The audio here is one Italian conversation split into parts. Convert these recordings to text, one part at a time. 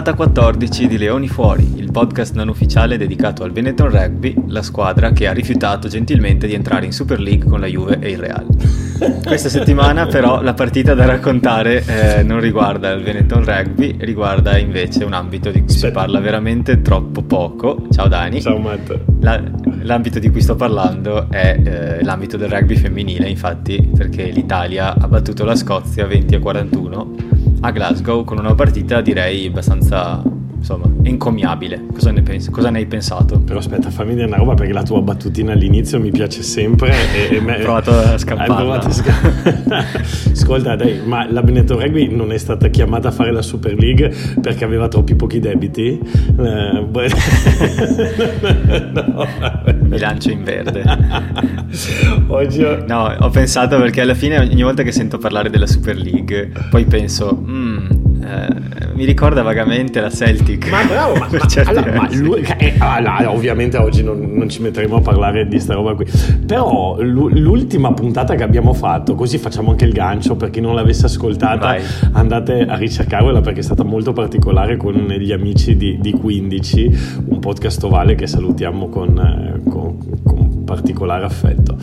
Puntata 14 di Leoni Fuori, il podcast non ufficiale dedicato al Benetton Rugby, la squadra che ha rifiutato gentilmente di entrare in Super League con la Juve e il Real. Questa settimana però la partita da raccontare eh, non riguarda il Benetton Rugby, riguarda invece un ambito di cui si parla veramente troppo poco. Ciao Dani. Ciao Matt. La, l'ambito di cui sto parlando è eh, l'ambito del rugby femminile, infatti, perché l'Italia ha battuto la Scozia 20 a 41 a Glasgow con una partita direi abbastanza insomma, encomiabile. Cosa ne, pensi? Cosa ne hai pensato? Però aspetta, fammi dire una roba perché la tua battutina all'inizio mi piace sempre. E, e me... Hai provato a scappare. a scappare. Ascolta, dai, ma la Benetton Rugby non è stata chiamata a fare la Super League perché aveva troppi pochi debiti? Eh, no, Bilancio in verde. Oggi ho... No, ho pensato perché alla fine ogni volta che sento parlare della Super League poi penso... Mm, eh, mi ricorda vagamente la Celtic. Ma bravo, ma, ma, allora, ma lui, eh, allora, ovviamente oggi non, non, ci metteremo a parlare di sta roba qui. Però l'ultima puntata che abbiamo fatto, così facciamo anche il gancio per chi non l'avesse ascoltata, Vai. andate a ricercarvela perché è stata molto particolare con gli amici di, di 15, un podcast ovale che salutiamo con, eh, con, con particolare affetto.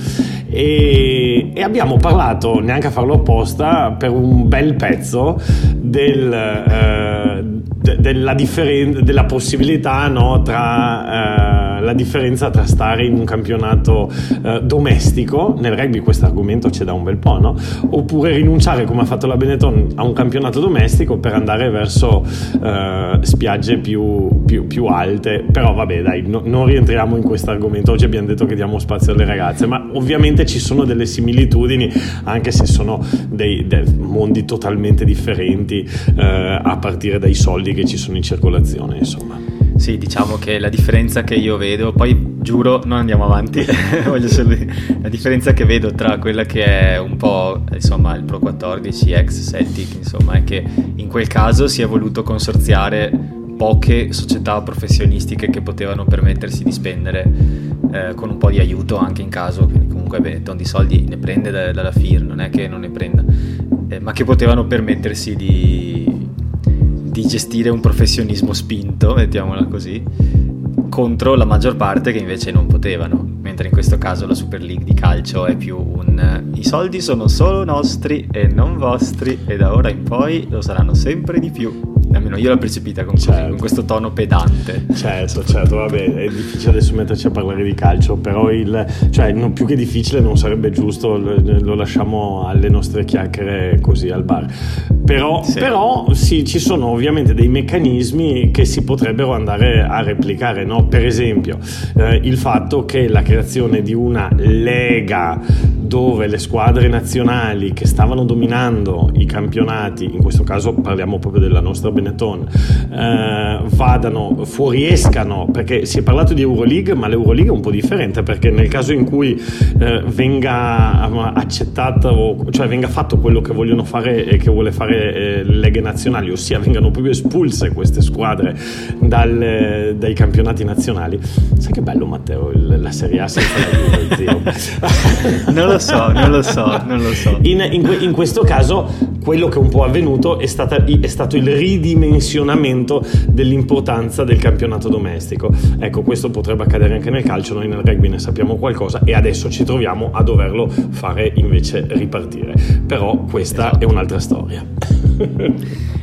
E, e, abbiamo parlato, neanche a farlo apposta, per un bel pezzo del, eh, de, della, differen- della, possibilità no, tra eh, la differenza tra stare in un campionato eh, domestico, nel rugby questo argomento c'è da un bel po', no? oppure rinunciare come ha fatto la Benetton a un campionato domestico per andare verso eh, spiagge più, più, più, alte, però vabbè dai, no, non rientriamo in questo argomento, oggi abbiamo detto che diamo spazio alle ragazze, ma ovviamente ci sono delle similitudini anche se sono dei, dei mondi totalmente differenti eh, a partire dai soldi che ci sono in circolazione, insomma. Sì, diciamo che la differenza che io vedo, poi giuro non andiamo avanti, voglio solo la differenza che vedo tra quella che è un po' insomma il Pro 14, ex Celtic, insomma, è che in quel caso si è voluto consorziare poche società professionistiche che potevano permettersi di spendere eh, con un po' di aiuto anche in caso, quindi comunque Benetton di soldi ne prende da, dalla FIR, non è che non ne prenda, eh, ma che potevano permettersi di di gestire un professionismo spinto, mettiamola così, contro la maggior parte che invece non potevano, mentre in questo caso la Super League di calcio è più un i soldi sono solo nostri e non vostri e da ora in poi lo saranno sempre di più almeno io l'ho percepita con, certo. con, questo tono pedante. Certo, certo, vabbè, è difficile adesso metterci a parlare di calcio, però il, cioè, non, più che difficile non sarebbe giusto, lo, lo, lasciamo alle nostre chiacchiere così al bar. Però, sì. però sì, ci sono ovviamente dei meccanismi che si potrebbero andare a replicare, no? per esempio eh, il fatto che la creazione di una lega dove le squadre nazionali che stavano dominando i campionati, in questo caso parliamo proprio della nostra Benetton, eh, vadano, fuoriescano, perché si è parlato di Euroleague, ma l'Euroleague è un po' differente, perché nel caso in cui eh, venga accettato, cioè venga fatto quello che vogliono fare e che vuole fare eh, le leghe nazionali, ossia vengano proprio espulse queste squadre dal, dai campionati nazionali, sai che bello Matteo, il, la Serie A senza la zio. non lo so, non lo so, non lo so. In, in, in questo caso quello che è un po' avvenuto è, stata, è stato il ridimensionamento dell'importanza del campionato domestico. Ecco, questo potrebbe accadere anche nel calcio, noi nel rugby ne sappiamo qualcosa e adesso ci troviamo a doverlo fare invece ripartire. Però questa esatto. è un'altra storia.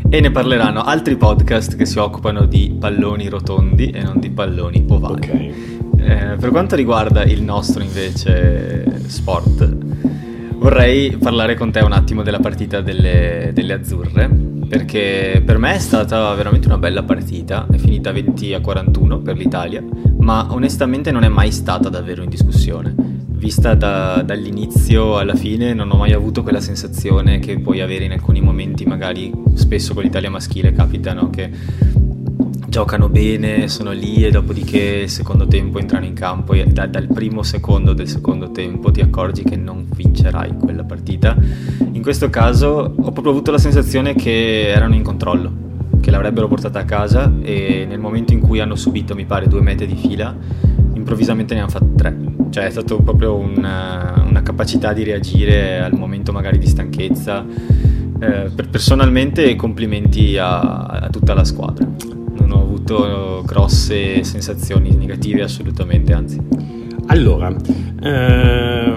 e ne parleranno altri podcast che si occupano di palloni rotondi e non di palloni ovali. Okay. Eh, per quanto riguarda il nostro invece sport, vorrei parlare con te un attimo della partita delle, delle, azzurre, perché per me è stata veramente una bella partita, è finita 20 a 41 per l'Italia, ma onestamente non è mai stata davvero in discussione. Vista da, dall'inizio alla fine non ho mai avuto quella sensazione che puoi avere in alcuni momenti, magari spesso con l'Italia maschile capitano che giocano bene, sono lì e dopodiché il secondo tempo entrano in campo e da, dal primo secondo del secondo tempo ti accorgi che non vincerai quella partita. In questo caso ho proprio avuto la sensazione che erano in controllo, che l'avrebbero portata a casa e nel momento in cui hanno subito, mi pare, due mete di fila, improvvisamente ne hanno fatte tre. Cioè è stato proprio una, una capacità di reagire al momento magari di stanchezza Eh, per, personalmente complimenti a, a, tutta la squadra. Non ho avuto grosse sensazioni negative assolutamente, anzi. Allora, eh,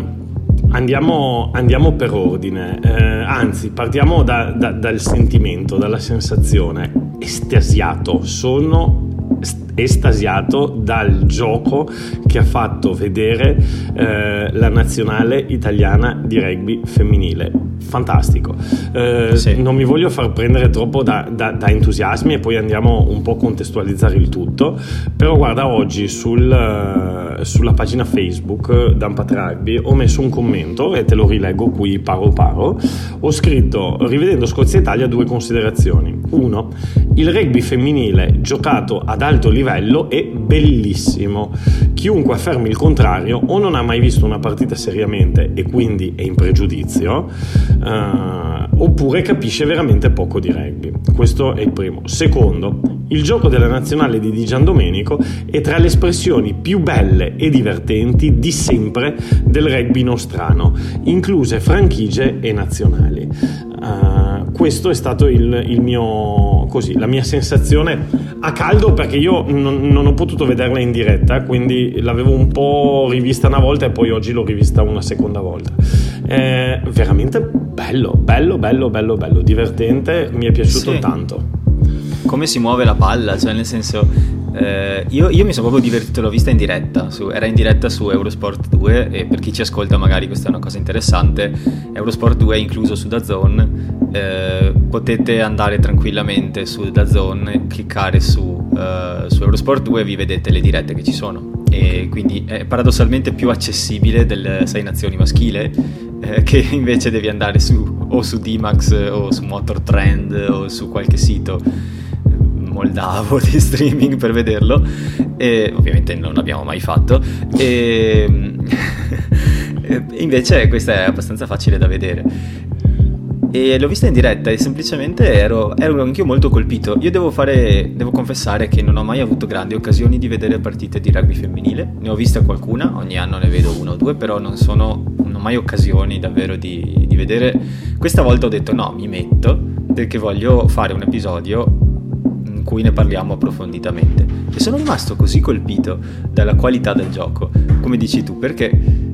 andiamo, andiamo, per ordine, eh, anzi partiamo da, da, dal sentimento, dalla sensazione. Estasiato, sono estasiato dal gioco che ha fatto vedere eh, la nazionale italiana di rugby femminile. Fantastico. Eh, sì. Non mi voglio far prendere troppo da, da, da, entusiasmi e poi andiamo un po' a contestualizzare il tutto. Però guarda, oggi sul, uh, sulla pagina Facebook Dampat Rugby ho messo un commento e te lo rileggo qui paro paro. Ho scritto, rivedendo Scozia-Italia, due considerazioni. Uno, il rugby femminile giocato ad alto livello è bellissimo. Chiunque affermi il contrario o non ha mai visto una partita seriamente e quindi è in pregiudizio, eh, oppure capisce veramente poco di rugby. Questo è il primo. Secondo, il gioco della nazionale di Di Gian Domenico è tra le espressioni più belle e divertenti di sempre del rugby nostrano, incluse franchigie e nazionali. Uh, questo è stato il, il mio, così, la mia sensazione a caldo perché io non, non, ho potuto vederla in diretta, quindi l'avevo un po' rivista una volta e poi oggi l'ho rivista una seconda volta. È veramente bello, bello, bello, bello, bello, divertente, mi è piaciuto sì. tanto. Come si muove la palla, cioè nel senso eh, io, io, mi sono proprio divertito, l'ho vista in diretta, su, era in diretta su Eurosport 2 e per chi ci ascolta magari questa è una cosa interessante, Eurosport 2 è incluso su DAZN, eh, potete andare tranquillamente su DAZN, cliccare su, eh, su Eurosport 2 e vi vedete le dirette che ci sono. E quindi è paradossalmente più accessibile del 6 nazioni maschile eh, che invece devi andare su, o su D-Max o su Motor Trend o su qualche sito moldavo di streaming per vederlo e ovviamente non l'abbiamo mai fatto e invece questa è abbastanza facile da vedere e l'ho vista in diretta e semplicemente ero, ero anch'io molto colpito. Io devo, fare, devo confessare che non ho mai avuto grandi occasioni di vedere partite di rugby femminile. Ne ho vista qualcuna, ogni anno ne vedo una o due, però non, sono, non ho mai occasioni davvero di, di vedere. Questa volta ho detto no, mi metto perché voglio fare un episodio cui ne parliamo approfonditamente. E sono rimasto così colpito dalla qualità del gioco, come dici tu, perché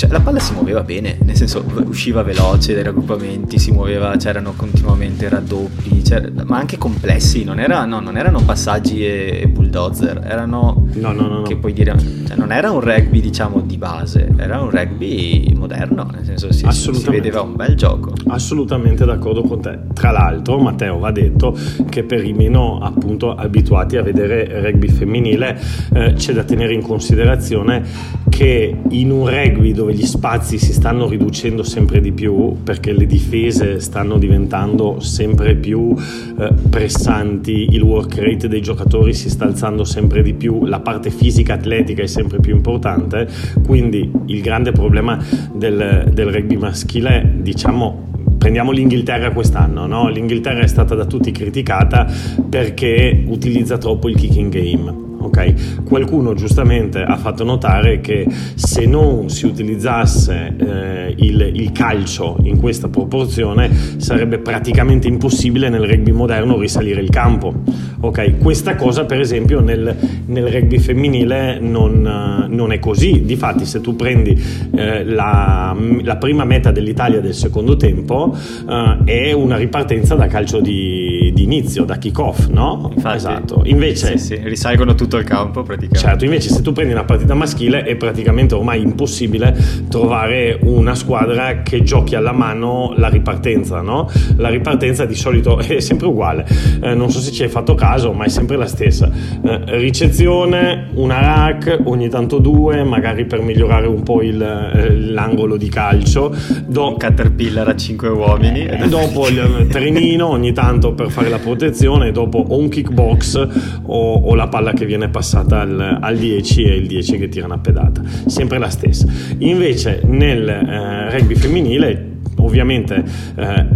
cioè, la palla si muoveva bene, nel senso usciva veloce dai raggruppamenti, si muoveva, c'erano continuamente raddoppi, ma anche complessi, non, era, no, non, erano passaggi e, bulldozer, erano... No, no, no. Che puoi dire, cioè, non era un rugby diciamo di base, era un rugby moderno, nel senso si, si vedeva un bel gioco. Assolutamente d'accordo con te. Tra l'altro Matteo va detto che per i meno appunto abituati a vedere rugby femminile eh, c'è da tenere in considerazione che in un rugby dove gli spazi si stanno riducendo sempre di più perché le difese stanno diventando sempre più eh, pressanti, il work rate dei giocatori si sta alzando sempre di più, la parte fisica atletica è sempre più importante, quindi il grande problema del, del rugby maschile, diciamo, prendiamo l'Inghilterra quest'anno, no? l'Inghilterra è stata da tutti criticata perché utilizza troppo il kicking game ok? Qualcuno giustamente ha fatto notare che se non si utilizzasse eh, il, il, calcio in questa proporzione sarebbe praticamente impossibile nel rugby moderno risalire il campo, ok? Questa cosa per esempio nel, nel rugby femminile non, non, è così, difatti se tu prendi eh, la, la, prima meta dell'Italia del secondo tempo eh, è una ripartenza da calcio di, di inizio, da kick off, no? Infatti, esatto. Invece sì, sì, risalgono tutto il campo praticamente. Certo, invece se tu prendi una partita maschile è praticamente ormai impossibile trovare una squadra che giochi alla mano la ripartenza, no? La ripartenza di solito è sempre uguale, eh, non so se ci hai fatto caso, ma è sempre la stessa. Eh, ricezione, una rack, ogni tanto due, magari per migliorare un po' il, eh, l'angolo di calcio. Do- caterpillar a 5 uomini. E dopo il trenino ogni tanto per fare la protezione, dopo o un kickbox o, o la palla che viene viene passata al, al 10 e il 10 che tira una pedata, sempre la stessa. Invece nel eh, rugby femminile ovviamente eh,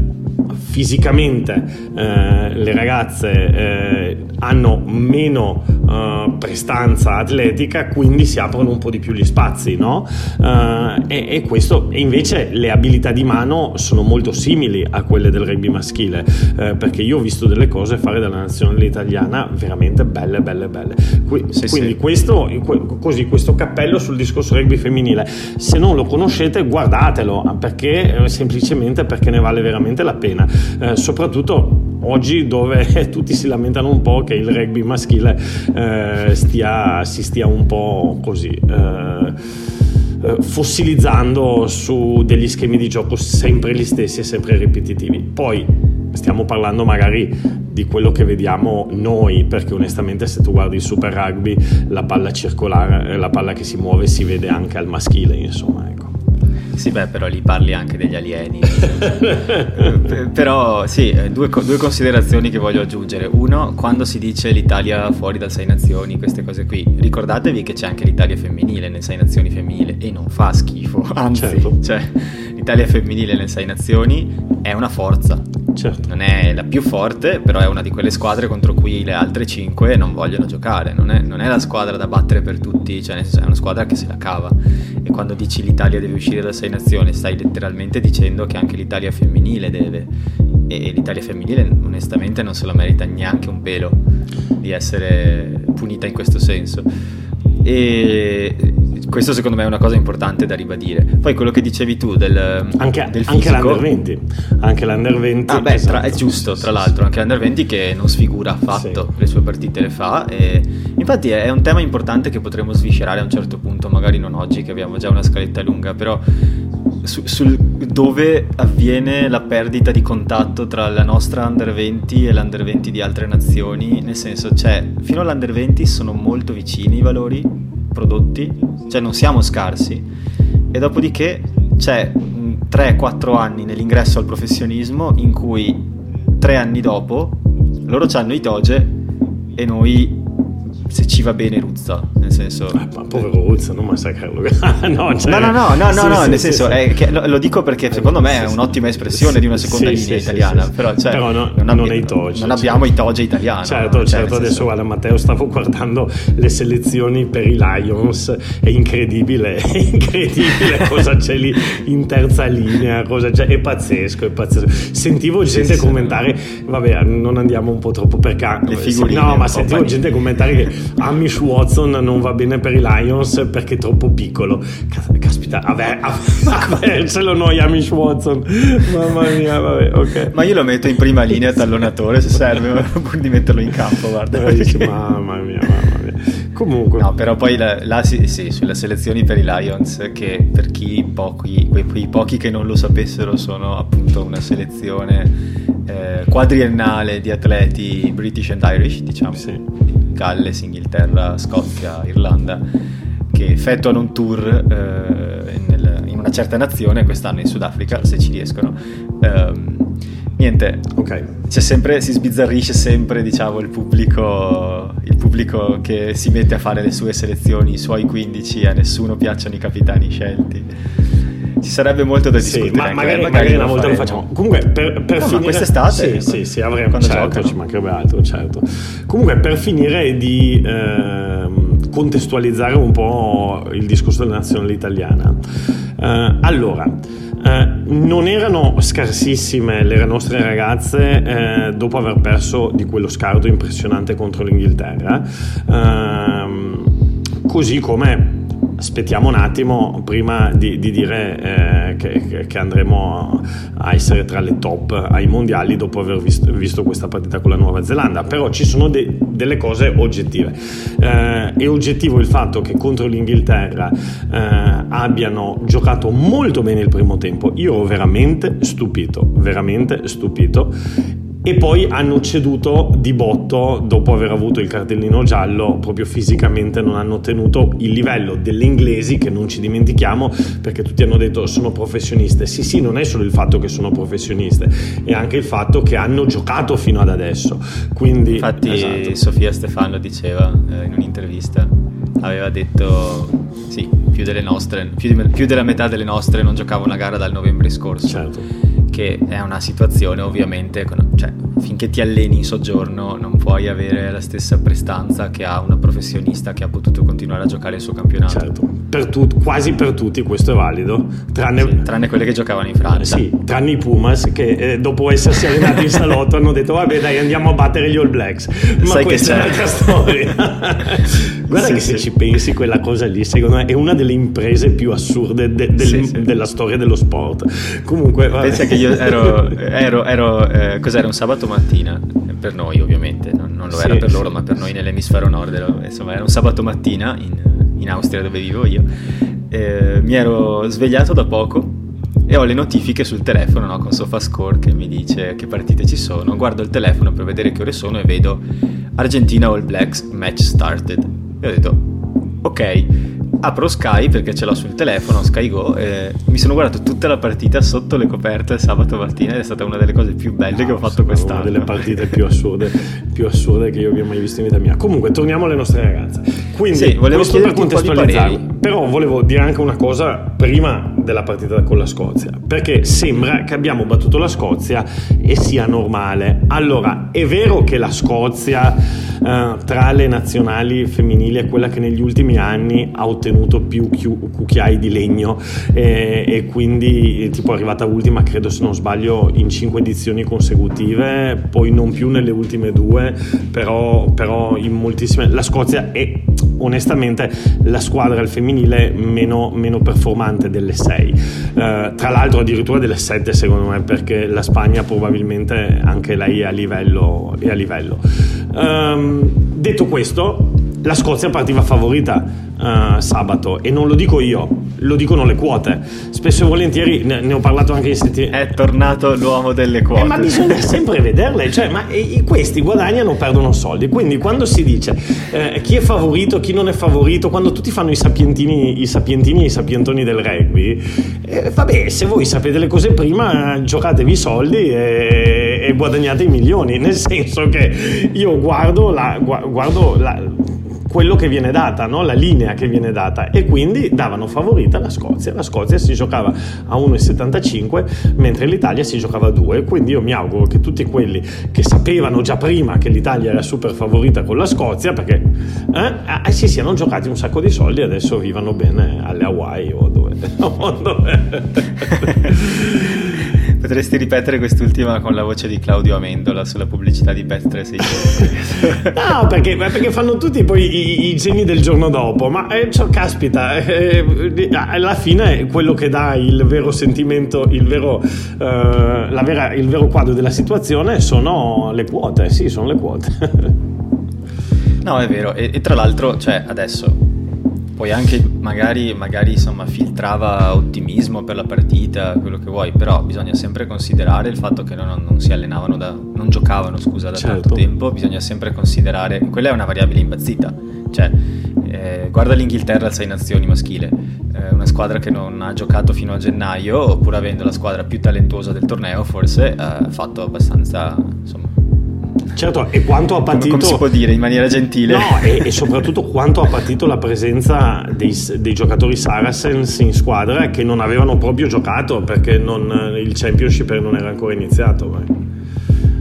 fisicamente eh, le ragazze eh, hanno meno eh, prestanza atletica, quindi si aprono un po' di più gli spazi, no? Eh, e, e, questo, e invece le abilità di mano sono molto simili a quelle del rugby maschile, eh, perché io ho visto delle cose fare dalla nazionale italiana veramente belle, belle, belle. Qui, sì, quindi sì. Questo, così, questo cappello sul discorso rugby femminile, se non lo conoscete guardatelo, perché eh, semplicemente perché ne vale veramente la pena, eh, soprattutto oggi dove tutti si lamentano un po' che il rugby maschile eh, stia, si stia un po' così eh, eh, fossilizzando su degli schemi di gioco sempre gli stessi e sempre ripetitivi. Poi stiamo parlando magari di quello che vediamo noi, perché onestamente se tu guardi il Super Rugby la palla circolare, la palla che si muove si vede anche al maschile, insomma. Ecco. Sì, beh, però lì parli anche degli alieni. però sì, eh, due, due, considerazioni che voglio aggiungere. Uno, quando si dice l'Italia fuori dal Sei Nazioni, queste cose qui, ricordatevi che c'è anche l'Italia femminile nel Sei Nazioni femminile e non fa schifo, anzi, certo. cioè, l'Italia femminile nel Sei Nazioni è una forza. Certo. Non è la più forte, però è una di quelle squadre contro cui le altre cinque non vogliono giocare. Non è, non è la squadra da battere per tutti, cioè è una squadra che se la cava. E quando dici l'Italia deve uscire da sei nazioni, stai letteralmente dicendo che anche l'Italia femminile deve. E l'Italia femminile onestamente non se lo merita neanche un pelo di essere punita in questo senso. E questo secondo me è una cosa importante da ribadire. Poi quello che dicevi tu del, anche, del anche l'Under 20. Anche l'Under 20. Ah beh, esatto. tra, è giusto, tra l'altro, anche l'Under 20 che non sfigura affatto, sì. le sue partite le fa. E infatti è un tema importante che potremmo sviscerare a un certo punto, magari non oggi che abbiamo già una scaletta lunga, però su, sul dove avviene la perdita di contatto tra la nostra under 20 e l'under 20 di altre nazioni, nel senso, cioè, fino all'under 20 sono molto vicini i valori prodotti, cioè non siamo scarsi. E dopodiché c'è 3-4 anni nell'ingresso al professionismo in cui 3 anni dopo loro hanno i doge e noi se ci va bene Ruzza, nel senso... Eh, ma povero Ruzza, non massacrarlo. no, cioè... no, no, no, no, sì, no, sì, nel sì, senso, che, lo, lo, dico perché secondo me è un'ottima espressione di una seconda linea italiana, però, cioè, però no, non, non, è i Toge. Non abbiamo i Toge italiani. Certo, cioè, certo, adesso guarda Matteo, stavo guardando le selezioni per i Lions, è incredibile, è incredibile cosa c'è lì in terza linea, cosa c'è, è pazzesco, è pazzesco. Sentivo gente commentare, vabbè, non andiamo un po' troppo per caso. No, ma sentivo gente commentare che Amish Watson non va bene per i Lions perché è troppo piccolo. Caspita, vabbè, avercelo noi Amish Watson. Mamma mia, vabbè, ok. Ma io lo metto in prima linea tallonatore se serve, pur di metterlo in campo, guarda. Perché... Mamma mia, mamma mia. Comunque. No, però poi là, là sì, sì, sulle selezioni per i Lions, che per chi pochi, quei, quei pochi che non lo sapessero sono appunto una selezione eh, quadriennale di atleti British and Irish, diciamo. Sì Galles, Inghilterra, Scozia, Irlanda, che effettuano un tour eh, nel, in una certa nazione, quest'anno in Sudafrica, se ci riescono. Um, niente, okay. sempre, si sbizzarrisce sempre diciamo, il, pubblico, il pubblico che si mette a fare le sue selezioni, i suoi 15, a nessuno piacciono i capitani scelti ci sarebbe molto da discutere. Sì, ma magari, magari, una volta lo facciamo. Comunque, per, per no, finire. quest'estate? Sì, sì, sì, avremo. Quando certo, giocano. ci mancherebbe altro, certo. Comunque, per finire di eh, contestualizzare un po' il discorso della nazionale italiana. Eh, allora. Eh, non erano scarsissime le nostre ragazze eh, dopo aver perso di quello scarto impressionante contro l'Inghilterra, ehm, così come aspettiamo un attimo prima di, di dire eh, che, che, andremo a essere tra le top ai mondiali dopo aver visto, visto questa partita con la Nuova Zelanda. Però ci sono de, delle cose oggettive. Eh, è oggettivo il fatto che contro l'Inghilterra eh, abbiano giocato molto bene il primo tempo. Io ero veramente stupito veramente stupito e poi hanno ceduto di botto dopo aver avuto il cartellino giallo, proprio fisicamente non hanno tenuto il livello delle inglesi che non ci dimentichiamo perché tutti hanno detto sono professioniste. Sì, sì, non è solo il fatto che sono professioniste, è anche il fatto che hanno giocato fino ad adesso. Quindi, Infatti esatto. Sofia Stefano diceva eh, in un'intervista, aveva detto sì, più, delle nostre, più, di, più della metà delle nostre non giocava una gara dal novembre scorso. Certo che è una situazione ovviamente, cioè, finché ti alleni in soggiorno non puoi avere la stessa prestanza che ha una professionista che ha potuto continuare a giocare il suo campionato. Certo, per tut- quasi per tutti questo è valido, tranne, sì, tranne quelle che giocavano in Francia. Sì, tranne i Pumas che eh, dopo essersi allenati in salotto hanno detto vabbè dai andiamo a battere gli All Blacks. Ma Sai questa è un'altra storia. Guarda Sì, che se sì. ci pensi quella cosa lì secondo me è una delle imprese più assurde de- del- Sì, della storia dello sport. Comunque vabbè. Pensa che io ero, ero, ero, eh, cos'era un sabato mattina, per noi ovviamente, non, non lo era per loro, ma per noi nell'emisfero nord, ero- insomma era un sabato mattina in, in Austria dove vivo io, Eh, mi ero svegliato da poco e ho le notifiche sul telefono no, con SofaScore che mi dice che partite ci sono, guardo il telefono per vedere che ore sono e vedo Argentina All Blacks match started e ho detto ok, apro Sky perché ce l'ho sul telefono, Sky Go, e mi sono guardato tutta la partita sotto le coperte sabato mattina ed è stata una delle cose più belle che ho fatto Una quest'anno. delle partite più assurde, più assurde che io abbia mai visto in vita mia. Comunque, torniamo alle nostre ragazze. Quindi, Sì, volevo di contestualizzare. Però volevo dire anche una cosa prima della partita con la Scozia, perché sembra che abbiamo battuto la Scozia e sia normale. Allora, è vero che la Scozia eh, tra le nazionali femminili è quella che negli ultimi anni ha ottenuto più cucchiai di legno eh, e quindi tipo è arrivata ultima, credo se non sbaglio, in cinque edizioni consecutive, poi non più nelle ultime due, però, però in moltissime. La Scozia è onestamente la squadra al femminile meno, meno performante delle sei, Eh, tra l'altro addirittura delle sette secondo me, perché la Spagna probabilmente anche lei è a livello. È a livello. Ehm, detto questo, la Scozia partiva favorita eh, sabato e non lo dico io, lo dicono le quote. Spesso e volentieri ne, ne ho parlato anche in settimana. È tornato l'uomo delle quote. Eh, ma bisogna sempre vederle, cioè, ma eh, questi guadagnano o perdono soldi. Quindi quando si dice eh, chi è favorito, chi non è favorito, quando tutti fanno i sapientini, i sapientini e i sapientoni del rugby, eh, vabbè, se voi sapete le cose prima, giocatevi i soldi e, e guadagnate i milioni. Nel senso che io guardo, la, gua- guardo la- quello che viene data, no? la linea che viene data e quindi davano favorita la Scozia. La Scozia si giocava a 1,75 mentre l'Italia si giocava a 2, quindi io mi auguro che tutti quelli che sapevano già prima che l'Italia era super favorita con la Scozia, perché eh, si siano giocati un sacco di soldi e adesso vivano bene alle Hawaii o dove... o dove- Potresti ripetere quest'ultima con la voce di Claudio Amendola sulla pubblicità di Bet365. No, perché, perché fanno tutti poi i, i geni del giorno dopo, ma eh, cioè, caspita, eh, eh, alla fine quello che dà il vero sentimento, il vero, eh, la vera- il vero quadro della situazione sono le quote, sì, sono le quote. No, è vero, e, e tra l'altro, cioè, adesso poi anche magari, magari insomma filtrava ottimismo per la partita, quello che vuoi, però bisogna sempre considerare il fatto che non, non si allenavano da, non giocavano, scusa, da Certo. tanto tempo, bisogna sempre considerare, quella è una variabile impazzita, cioè eh, guarda l'Inghilterra al Sei Nazioni maschile, eh, una squadra che non ha giocato fino a gennaio, oppur avendo la squadra più talentuosa del torneo, forse ha fatto abbastanza, insomma, Certo, e quanto ha come, patito... come si può dire in maniera gentile? No, e, e soprattutto quanto ha patito la presenza dei, dei giocatori Saracens in squadra che non avevano proprio giocato perché non- il championship non era ancora iniziato. ma-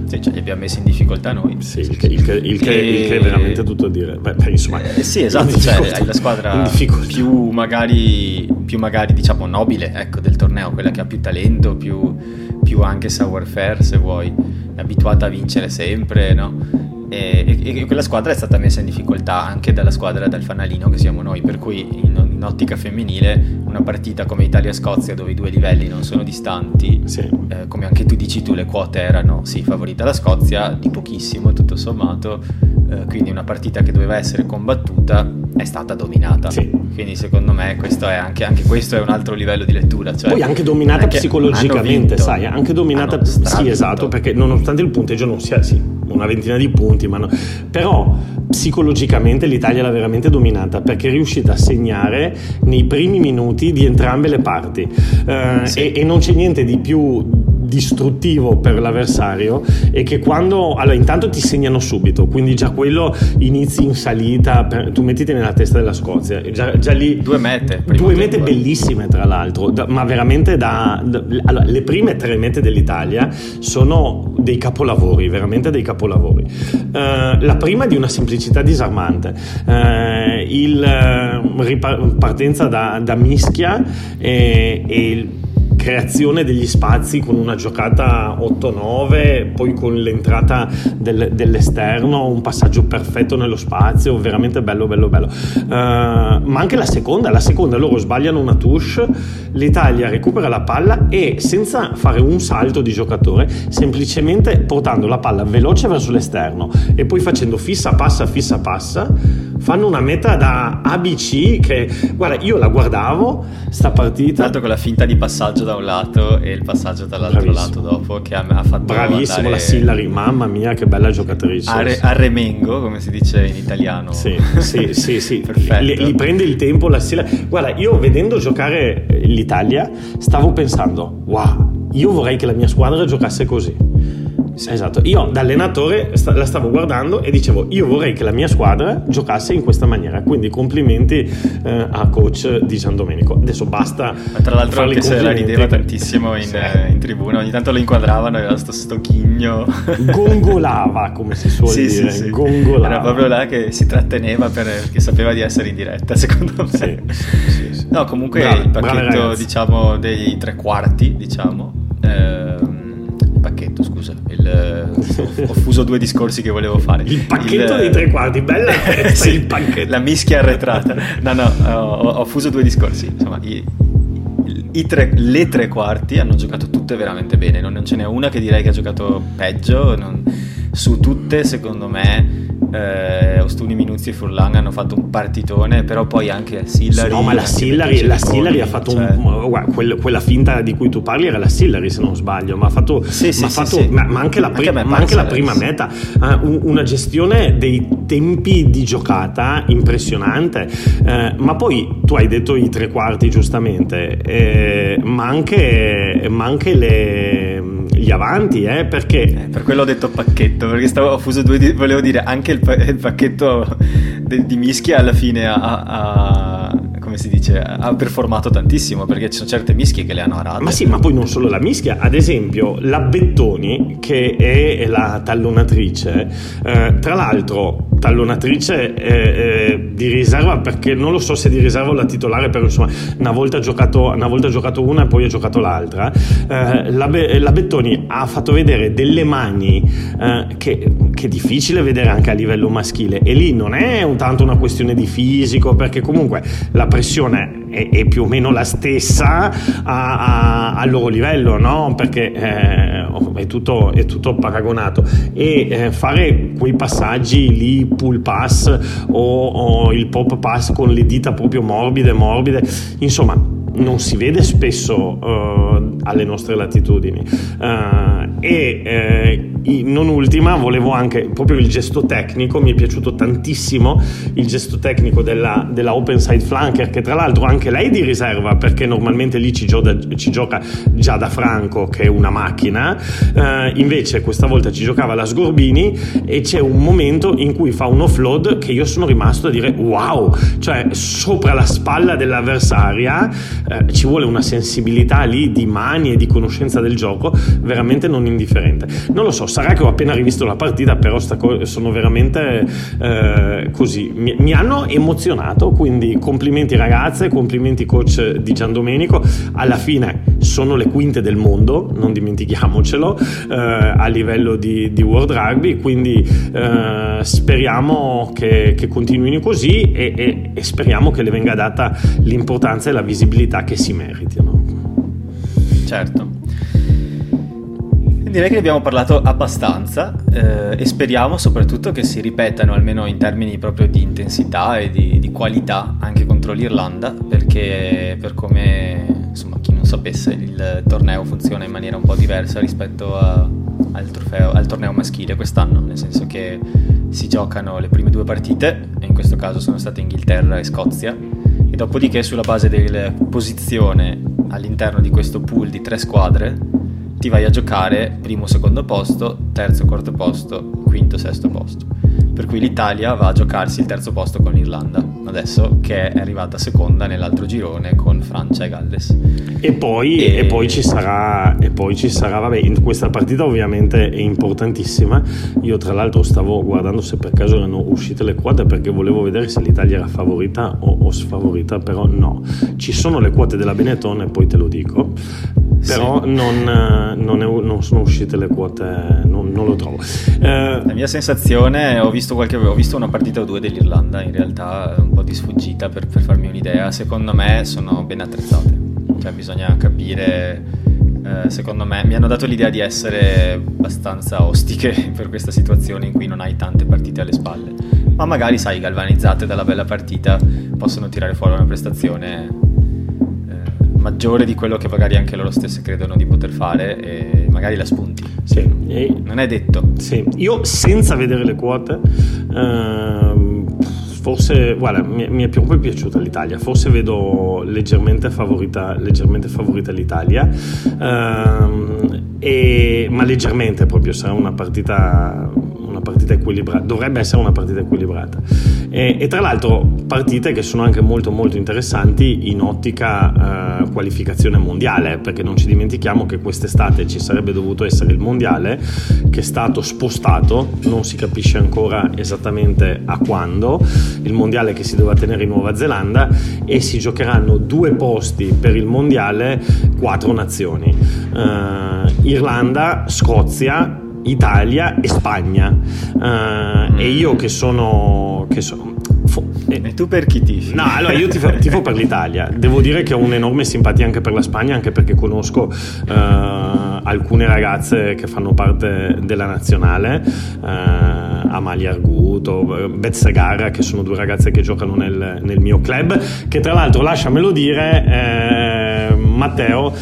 Sì, cioè, li abbiamo messi in difficoltà noi. Sì, il che, il che- il che- il che è veramente tutto a dire. Beh, beh, insomma, Eh, sì, esatto, cioè hai la squadra più magari, più magari diciamo nobile ecco, del torneo, quella che ha più talento, più, più anche savoir-faire se vuoi, abituata a vincere sempre, no? E, e- e quella squadra è stata messa in difficoltà anche dalla squadra dal fanalino che siamo noi, per cui in, in ottica femminile una partita come Italia-Scozia dove i due livelli non sono distanti, Sì. eh, come anche tu dici tu, le quote erano sì, favorita la Scozia, di pochissimo tutto sommato, eh, quindi una partita che doveva essere combattuta è stata dominata. Sì. Quindi secondo me questo è anche, anche questo è un altro livello di lettura. Cioè, Poi anche dominata non è che non hanno psicologicamente, sai, anche dominata, hanno sì esatto, perché nonostante il punteggio non sia, sì, una ventina di punti, ma no- però psicologicamente l'Italia l'ha veramente dominata perché è riuscita a segnare nei primi minuti di entrambe le parti Eh, Sì. e, e non c'è niente di più distruttivo per l'avversario è che quando allora intanto ti segnano subito quindi già quello inizi in salita per, tu mettiti nella testa della Scozia già, già lì due mete due mete tempo. bellissime tra l'altro da, ma veramente da, da allora, le prime tre mete dell'Italia sono dei capolavori veramente dei capolavori uh, la prima di una semplicità disarmante uh, il uh, ripartenza da, da mischia e, e creazione degli spazi con una giocata 8-9, poi con l'entrata del, dell'esterno, un passaggio perfetto nello spazio, veramente bello, bello, bello. Uh, ma anche la seconda, la seconda loro sbagliano una touche, l'Italia recupera la palla e senza fare un salto di giocatore, semplicemente portando la palla veloce verso l'esterno e poi facendo fissa, passa, fissa, passa fanno una meta da ABC che, guarda, io la guardavo, sta partita. Tanto con la finta di passaggio da un lato e il passaggio dall'altro Bravissimo. lato dopo che ha, ha fatto Bravissimo andare... la Sillari, mamma mia che bella giocatrice. A, re, a remengo, come si dice in italiano. Sì, sì, sì, sì. Perfetto. Li, li, prende il tempo la Sillari. Guarda, io vedendo giocare l'Italia stavo pensando, wow, io vorrei che la mia squadra giocasse così Esatto, io da allenatore la stavo guardando e dicevo io vorrei che la mia squadra giocasse in questa maniera, quindi complimenti eh, a coach di Gian Domenico. Adesso basta. Ma tra l'altro anche se la rideva tantissimo in, sì. eh, in, tribuna, ogni tanto lo inquadravano, aveva sto stocchigno. Gongolava, come si suol sì, dire, sì, Gongolava. Era proprio là che si tratteneva per, perché sapeva di essere in diretta, secondo me. Sì, No, comunque brave, il pacchetto diciamo dei tre quarti, diciamo. Eh, ho fuso due discorsi che volevo fare. Il pacchetto il, dei tre quarti, bella sì, il pacchetto. La mischia arretrata. No, no, ho, ho fuso due discorsi. Insomma, i, i tre, le tre quarti hanno giocato tutte veramente bene. Non, non ce n'è una che direi che ha giocato peggio. Non, su tutte, secondo me eh, Ostuni, Minuzzi e Furlan hanno fatto un partitone, però poi anche Sillari. No, ma la Sillari, la Sillari ha fatto cioè... un. Guarda, quel, quella finta di cui tu parli era la Sillari, se non sbaglio, ma ha fatto. Sì, sì, ma, sì, fatto, ma, ma, anche la, anche ma anche la prima meta. Uh, una gestione dei tempi di giocata impressionante. Uh, ma poi tu hai detto i tre quarti, giustamente, eh, ma, anche, ma anche le gli avanti, eh, perché... Eh, per quello ho detto pacchetto, perché stavo, fuso due, volevo dire anche il, il pacchetto de, di mischia alla fine ha, ha, come si dice, ha performato tantissimo, perché ci sono certe mischie che le hanno arate. Ma sì, ma poi non solo la mischia, ad esempio la Bettoni, che è la tallonatrice, eh, tra l'altro tallonatrice eh, eh, di riserva perché non lo so se di riserva o la titolare però insomma una volta, giocato, una, volta giocato una e poi ha giocato l'altra eh, la, Be- la, Bettoni ha fatto vedere delle mani eh, che, che, è difficile vedere anche a livello maschile e lì non è un tanto una questione di fisico perché comunque la pressione è, è più o meno la stessa a, a, al loro livello no? perché eh, è tutto, è, tutto, paragonato e eh, fare quei passaggi lì pull pass o, o il pop pass con le dita proprio morbide, morbide, insomma non si vede spesso uh, alle nostre latitudini. Uh, e uh, non ultima volevo anche proprio il gesto tecnico mi è piaciuto tantissimo il gesto tecnico della, della open side flanker che tra l'altro anche lei di riserva perché normalmente lì ci gioca, ci gioca già da Franco che è una macchina. Invece questa volta ci giocava la Sgorbini e c'è un momento in cui fa un offload che io sono rimasto a dire wow! Cioè sopra la spalla dell'avversaria eh, ci vuole una sensibilità lì di mani e di conoscenza del gioco veramente non indifferente. Non lo so, sarà che ho appena rivisto la partita, però co- sono veramente eh, così. Mi, mi, hanno emozionato, quindi complimenti ragazze, complimenti coach di Gian Domenico. Alla fine sono le quinte del mondo, non dimentichiamocelo, eh, a livello di, di, World Rugby, quindi eh, speriamo che, che, continuino così e, e, e speriamo che le venga data l'importanza e la visibilità visibilità che si meritino. Certo. Direi che ne abbiamo parlato abbastanza eh, e speriamo soprattutto che si ripetano almeno in termini proprio di intensità e di, di qualità anche contro l'Irlanda perché per come insomma chi non sapesse il torneo funziona in maniera un po' diversa rispetto a, al, trofeo, al torneo maschile quest'anno nel senso che si giocano le prime due partite e in questo caso sono state Inghilterra e Scozia dopodiché sulla base della posizione all'interno di questo pool di tre squadre ti vai a giocare primo, secondo posto, terzo, quarto posto, quinto, sesto posto. Per cui l'Italia va a giocarsi il terzo posto con l'Irlanda, adesso che è arrivata seconda nell'altro girone con Francia e Galles. E poi, e... E poi ci sarà, e poi ci sarà, vabbè, in questa partita ovviamente è importantissima. Io tra l'altro stavo guardando se per caso erano uscite le quote perché volevo vedere se l'Italia era favorita o, o sfavorita, però no. Ci sono le quote della Benetton e poi te lo dico però sì. non, non, è, non, sono uscite le quote, non, non lo trovo. Eh, La mia sensazione, ho visto, qualche, ho visto, una partita o due dell'Irlanda, in realtà un po' di sfuggita per, per farmi un'idea, secondo me sono ben attrezzate, cioè bisogna capire... Eh, secondo me mi hanno dato l'idea di essere abbastanza ostiche per questa situazione in cui non hai tante partite alle spalle, ma magari sai, galvanizzate dalla bella partita, possono tirare fuori una prestazione maggiore di quello che magari anche loro stesse credono di poter fare e magari la spunti. Sì. E non è detto. Sì. Io senza vedere le quote, ehm, forse, guarda, mi, mi, è proprio piaciuta l'Italia, forse vedo leggermente favorita, leggermente favorita l'Italia, ehm, e, ma leggermente proprio, sarà una partita partita equilibrata, dovrebbe essere una partita equilibrata. E, e, tra l'altro partite che sono anche molto molto interessanti in ottica eh, qualificazione mondiale, perché non ci dimentichiamo che quest'estate ci sarebbe dovuto essere il mondiale, che è stato spostato, non si capisce ancora esattamente a quando, il mondiale che si doveva tenere in Nuova Zelanda e si giocheranno due posti per il mondiale, quattro nazioni. Eh, Irlanda, Scozia, Italia e Spagna. Uh, mm. E io che sono, che sono fo- eh. E tu per chi tifi? No, allora io tifo, tifo, per l'Italia. Devo dire che ho un'enorme simpatia anche per la Spagna, anche perché conosco uh, alcune ragazze che fanno parte della nazionale, uh, Amalia Arguto, Beth Segarra, che sono due ragazze che giocano nel, nel mio club, che tra l'altro, lasciamelo dire, eh, Matteo,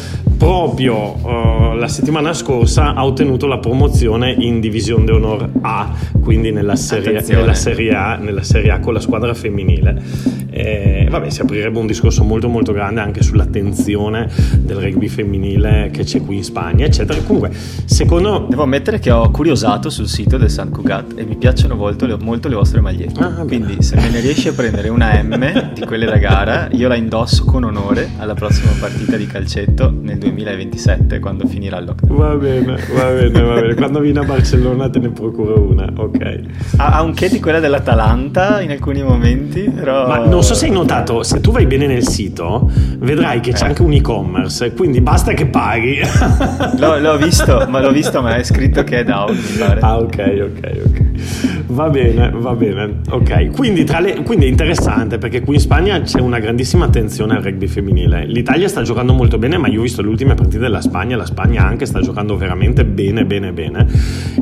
proprio uh, la settimana scorsa ha ottenuto la promozione in Divisione d'Onor A, quindi nella serie, nella serie, A, nella serie A con la squadra femminile. E, vabbè, si aprirebbe un discorso molto molto grande anche sull'attenzione del rugby femminile che c'è qui in Spagna, eccetera. Comunque, secondo... Devo ammettere che ho curiosato sul sito del San Cugat e mi piacciono molto le, molto le vostre magliette. Ah, quindi se me ne riesci a prendere una M di quelle da gara, io la indosso con onore alla prossima partita di calcetto nel 2020. 2027 quando finirà il lockdown. Va bene, va bene, va bene. Quando vieni a Barcellona te ne procuro una, ok. Ha, ha un che di quella dell'Atalanta in alcuni momenti, però... Ma non so se hai notato, se tu vai bene nel sito, vedrai che c'è eh. anche un e-commerce, quindi basta che paghi. L'ho, l'ho visto, ma l'ho visto, ma è scritto che è down, mi pare. Ah, ok, ok, ok. Va bene, va bene. Ok, quindi, le, quindi, è interessante perché qui in Spagna c'è una grandissima attenzione al rugby femminile. L'Italia sta giocando molto bene, ma io ho visto le ultime partite della Spagna, la Spagna anche sta giocando veramente bene, bene, bene.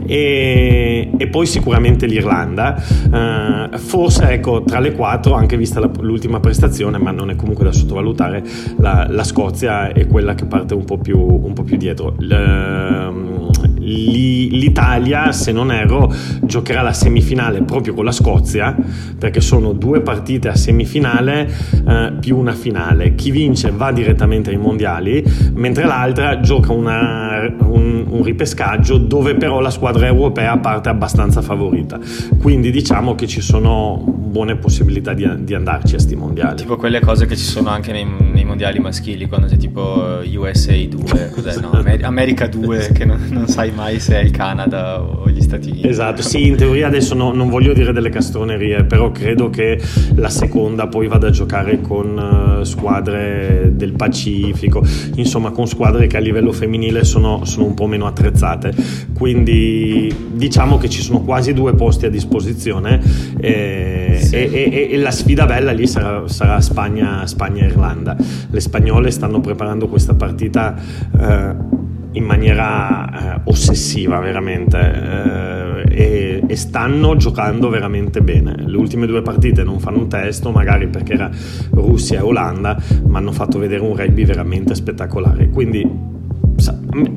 E, e poi sicuramente l'Irlanda. Uh, forse ecco, tra le quattro, anche vista la, l'ultima prestazione, ma non è comunque da sottovalutare, la, la Scozia è quella che parte un po' più, un po più dietro. L, l'Italia, se non erro, giocherà la semifinale proprio con la Scozia, perché sono due partite a semifinale eh, più una finale. Chi vince va direttamente ai mondiali, mentre l'altra gioca una, un, un, ripescaggio dove però la squadra europea parte abbastanza favorita. Quindi diciamo che ci sono buone possibilità di, di andarci a sti mondiali. Tipo quelle cose che ci sono anche nei, nei mondiali maschili, quando c'è tipo USA 2, cos'è? No, America 2, che non, non sai mai se è il Canada o gli Stati Uniti. Esatto, sì, in teoria adesso no, non voglio dire delle castronerie, però credo che la seconda poi vada a giocare con uh, squadre del Pacifico, insomma con squadre che a livello femminile sono, sono un po' meno attrezzate. Quindi diciamo che ci sono quasi due posti a disposizione e, sì. e, e, e la sfida bella lì sarà, sarà Spagna, Spagna-Irlanda. Le spagnole stanno preparando questa partita. Uh, in maniera eh, ossessiva veramente eh, e, e, stanno giocando veramente bene. Le ultime due partite non fanno un testo, magari perché era Russia e Olanda, ma hanno fatto vedere un rugby veramente spettacolare. Quindi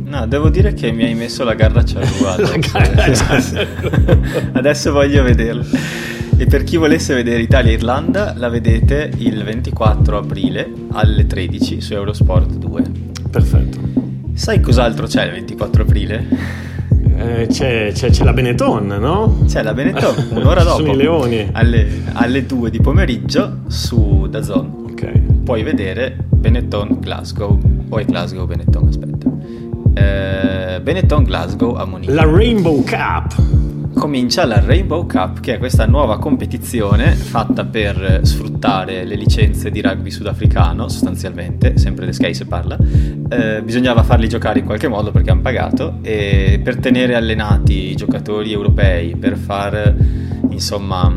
No, devo dire che mi hai messo la garra cerrua. Adesso voglio vederla. E per chi volesse vedere Italia-Irlanda, la vedete il 24 aprile alle 13 su Eurosport 2. Perfetto. Sai cos'altro c'è il 24 aprile? Eh, c'è, c'è, c'è, la Benetton, no? C'è la Benetton, un'ora dopo. sono i leoni. Alle, alle 2 di pomeriggio su Dazon. Ok. Puoi vedere Benetton Glasgow. O è Glasgow Benetton, aspetta. Eh, Benetton Glasgow a Monica. La Rainbow Cup comincia la Rainbow Cup, che è questa nuova competizione fatta per sfruttare le licenze di rugby sudafricano, sostanzialmente, sempre di Sky se parla. Eh, bisognava farli giocare in qualche modo perché hanno pagato e per tenere allenati i giocatori europei, per far insomma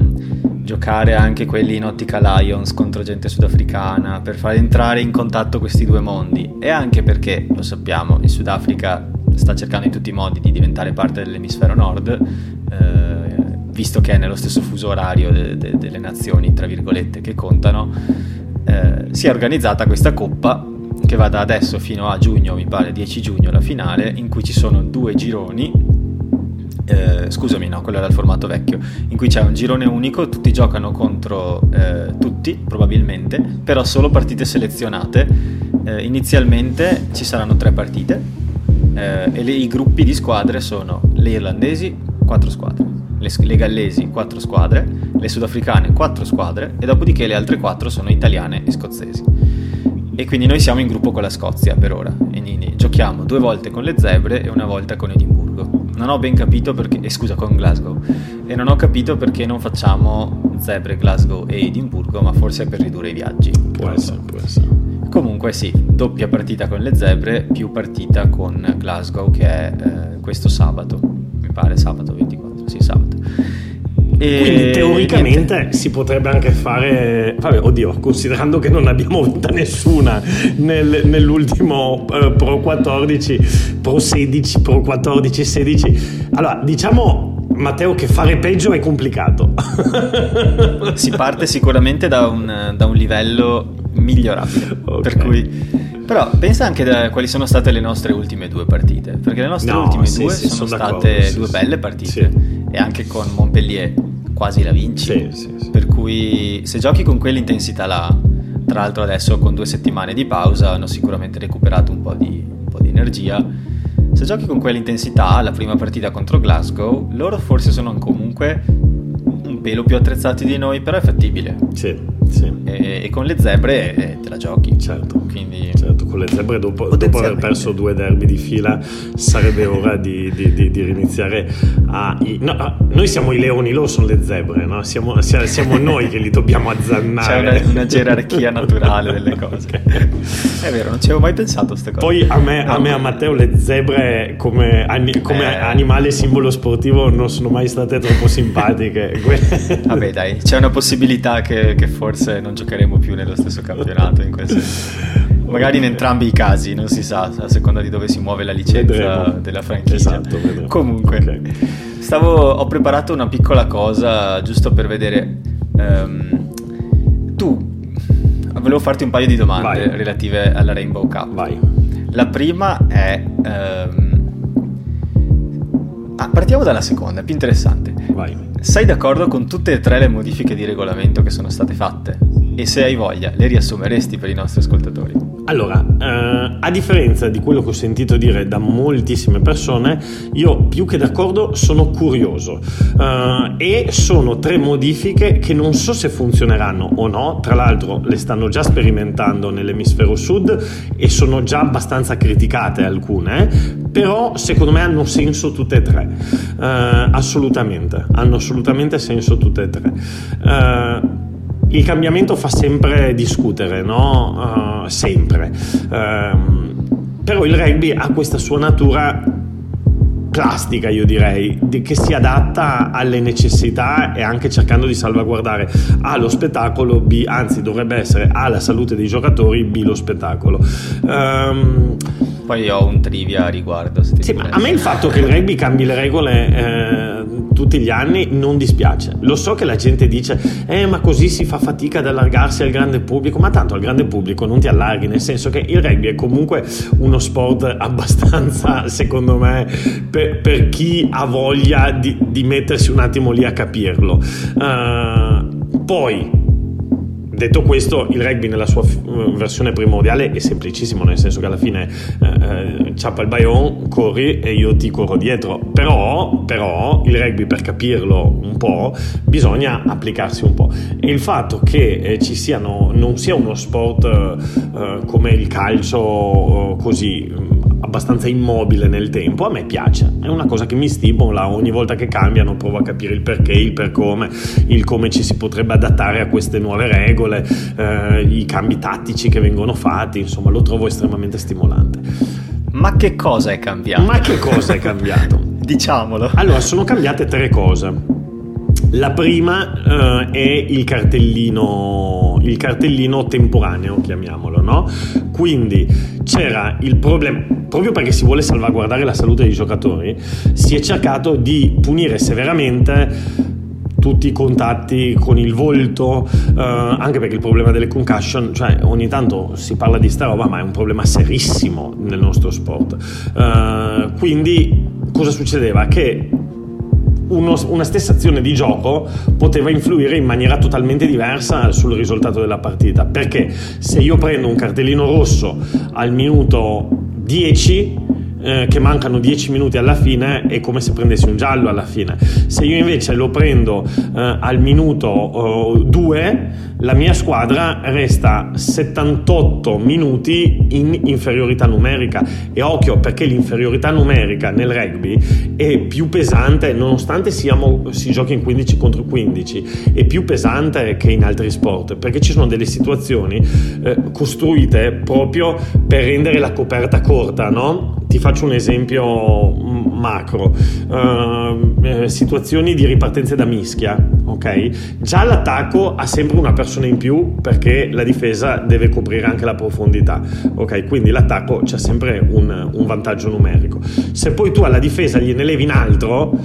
giocare anche quelli in Ottica Lions contro gente sudafricana, per far entrare in contatto questi due mondi e anche perché, lo sappiamo, il Sudafrica sta cercando in tutti i modi di diventare parte dell'emisfero nord, eh, visto che è nello stesso fuso orario de- de- delle nazioni, tra virgolette, che contano, eh, si è organizzata questa coppa che va da adesso fino a giugno, mi pare 10 giugno la finale, in cui ci sono due gironi. Eh, scusami, no, quello era il formato vecchio, in cui c'è un girone unico, tutti giocano contro eh, tutti, probabilmente, però solo partite selezionate. Eh, inizialmente ci saranno tre partite, eh, e le, i gruppi di squadre sono le irlandesi, 4 squadre, le, le, gallesi, 4 squadre, le sudafricane, 4 squadre e dopodiché le altre 4 sono italiane e scozzesi. E quindi noi siamo in gruppo con la Scozia per ora e quindi giochiamo due volte con le zebre e una volta con Edimburgo. Non ho ben capito perché, eh, scusa, con Glasgow, e non ho capito perché non facciamo zebre, Glasgow e Edimburgo, ma forse è per ridurre i viaggi. Può essere, può essere. Comunque sì, doppia partita con le zebre più partita con Glasgow che è eh, questo sabato, mi pare sabato 24, sì sabato. E Quindi teoricamente niente. si potrebbe anche fare, vabbè, oddio, considerando che non abbiamo vinta nessuna nel, nell'ultimo uh, Pro 14, Pro 16, Pro 14, 16, allora diciamo Matteo che fare peggio è complicato. si parte sicuramente da un, da un livello migliorabile. Okay. Per cui... Però pensa anche da quali sono state le nostre ultime due partite, perché le nostre no, ultime sì, due sì, sono, sono state due belle partite e anche con Montpellier quasi la vinci. Per cui se giochi con quell'intensità là, tra l'altro adesso con due settimane di pausa hanno sicuramente recuperato un po' di, un po di energia. Se giochi con quell'intensità, la prima partita contro Glasgow, loro forse sono comunque un pelo più attrezzati di noi, però è fattibile. Sì. Sì. E, e, con le zebre eh, te la giochi. Certo. Quindi... certo con le zebre dopo, dopo aver perso due derby di fila sarebbe ora di, di, di, di riniziare a... No, noi siamo i leoni, loro sono le zebre, no? siamo, siamo, noi che li dobbiamo azzannare. C'è una, una gerarchia naturale delle cose. È vero, non ci avevo mai pensato a queste cose. Poi a me, no. a, me, a Matteo, le zebre come, ani, come eh... animale simbolo sportivo non sono mai state troppo simpatiche. Vabbè dai, c'è una possibilità che, che forse non giocheremo più nello stesso campionato in quel senso. Magari in entrambi i casi, non si sa, a seconda di dove si muove la licenza vedremo. della franchigia. Esatto, Comunque, okay. stavo, ho preparato una piccola cosa giusto per vedere. Um, tu, volevo farti un paio di domande Vai. relative alla Rainbow Cup. Vai. La prima è... Um, ah, partiamo dalla seconda, è più interessante. Vai. Sei d'accordo con tutte e tre le modifiche di regolamento che sono state fatte? E se hai voglia, le riassumeresti per i nostri ascoltatori? Allora, eh, a differenza di quello che ho sentito dire da moltissime persone, io più che d'accordo sono curioso eh, e sono tre modifiche che non so se funzioneranno o no, tra l'altro le stanno già sperimentando nell'emisfero sud e sono già abbastanza criticate alcune, però secondo me hanno senso tutte e tre, eh, assolutamente, hanno assolutamente senso tutte e tre. Il cambiamento fa sempre discutere, no? Uh, sempre. Uh, però il rugby ha questa sua natura plastica, io direi, che si adatta alle necessità e anche cercando di salvaguardare A lo spettacolo, B, anzi dovrebbe essere A la salute dei giocatori, B lo spettacolo. Um, Poi ho un trivia a riguardo. Sì, ma a me il fatto che il rugby cambi le regole eh, tutti gli anni non dispiace. Lo so che la gente dice, eh, ma così si fa fatica ad allargarsi al grande pubblico, ma tanto al grande pubblico non ti allarghi, nel senso che il rugby è comunque uno sport abbastanza, secondo me, per, per chi ha voglia di, di, mettersi un attimo lì a capirlo. Uh, poi Detto questo, il rugby nella sua f- versione primordiale è semplicissimo, nel senso che alla fine eh, eh, ciappa il baion, corri e io ti corro dietro. Però, però, il rugby per capirlo un po' bisogna applicarsi un po'. E il fatto che eh, ci siano, non sia uno sport eh, come il calcio eh, così abbastanza immobile nel tempo, a me piace, è una cosa che mi stimola, ogni volta che cambiano provo a capire il perché, il per come, il come ci si potrebbe adattare a queste nuove regole, eh, i cambi tattici che vengono fatti, insomma lo trovo estremamente stimolante. Ma che cosa è cambiato? Ma che cosa è cambiato? Diciamolo. Allora, sono cambiate tre cose. La prima uh, è il cartellino, il cartellino temporaneo, chiamiamolo, no? Quindi c'era il problema, proprio perché si vuole salvaguardare la salute dei giocatori, si è cercato di punire severamente tutti i contatti con il volto, eh, anche perché il problema delle concussion, cioè ogni tanto si parla di sta roba, ma è un problema serissimo nel nostro sport. Eh, quindi cosa succedeva? Che uno, una stessa azione di gioco poteva influire in maniera totalmente diversa sul risultato della partita. Perché se io prendo un cartellino rosso al minuto 10 eh, che mancano 10 minuti alla fine è come se prendessi un giallo alla fine. Se io invece lo prendo eh, al minuto 2, eh, la mia squadra resta 78 minuti in inferiorità numerica. E occhio perché l'inferiorità numerica nel rugby è più pesante, nonostante siamo, si giochi in 15 contro 15, è più pesante che in altri sport, perché ci sono delle situazioni eh, costruite proprio per rendere la coperta corta, no? Ti faccio un esempio macro, uh, situazioni di ripartenza da mischia, ok? Già l'attacco ha sempre una persona in più perché la difesa deve coprire anche la profondità, ok? Quindi l'attacco c'è sempre un, un vantaggio numerico. Se poi tu alla difesa gliene levi in altro,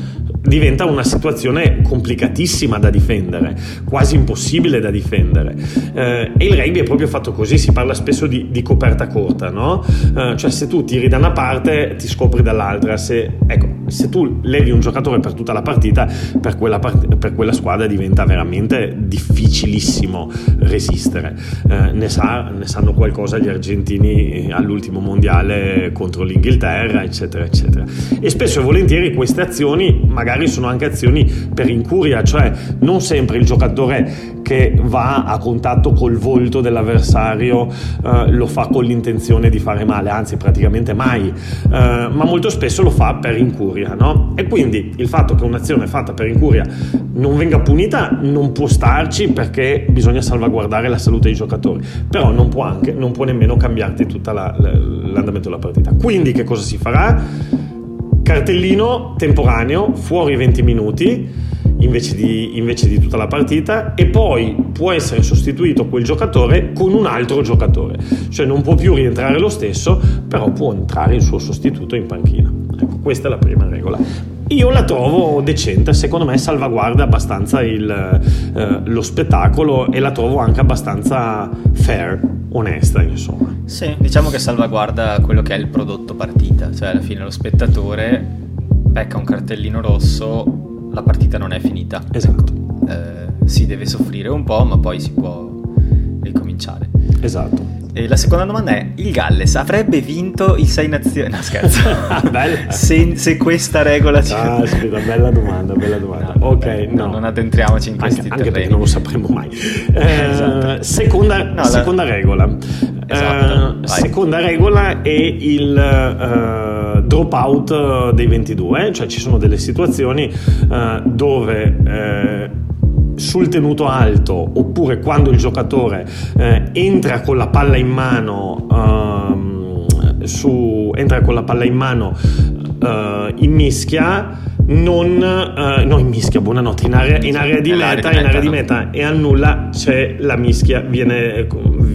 diventa una situazione complicatissima da difendere, quasi impossibile da difendere. Eh, e il rugby è proprio fatto così, si parla spesso di, di coperta corta, no? Eh, cioè se tu tiri da una parte ti scopri dall'altra, se, ecco, se tu levi un giocatore per tutta la partita, per quella, part- per quella squadra diventa veramente difficilissimo resistere. Eh, ne, sa, ne, sanno qualcosa gli argentini all'ultimo mondiale contro l'Inghilterra, eccetera, eccetera. E spesso e volentieri queste azioni magari sono anche azioni per incuria, cioè non sempre il giocatore che va a contatto col volto dell'avversario eh, lo fa con l'intenzione di fare male, anzi praticamente mai, eh, ma molto spesso lo fa per incuria, no? E quindi il fatto che un'azione fatta per incuria non venga punita non può starci perché bisogna salvaguardare la salute dei giocatori, però non può, anche, non può nemmeno cambiarti tutto la, l'andamento della partita. Quindi che cosa si farà? Cartellino temporaneo, fuori 20 minuti invece di, invece di, tutta la partita e poi può essere sostituito quel giocatore con un altro giocatore, cioè non può più rientrare lo stesso, però può entrare il suo sostituto in panchina. Ecco, questa è la prima regola. Io la trovo decente, secondo me salvaguarda abbastanza il, eh, lo spettacolo e la trovo anche abbastanza fair, onesta insomma. Sì, diciamo che salvaguarda quello che è il prodotto partita, cioè alla fine lo spettatore becca un cartellino rosso la partita non è finita. Esatto. Eh, si deve soffrire un po', ma poi si può ricominciare. Esatto. E la seconda domanda è: il Galles avrebbe vinto i sei nazioni? No, scherzo. se, se, questa regola ci. Ah, aspetta, bella domanda, bella domanda. No, ok, no. no. Non addentriamoci in questi anche, anche perché non lo sapremo mai. Eh, esatto. seconda, no, seconda la... regola. Esatto, eh, seconda regola è il. Uh, dropout dei 22, cioè ci sono delle situazioni uh, dove eh, sul tenuto alto oppure quando il giocatore eh, entra con la palla in mano uh, su, entra con la palla in mano uh, in mischia non, uh, no in mischia buonanotte in area, in area di meta in area di meta e annulla c'è la mischia viene,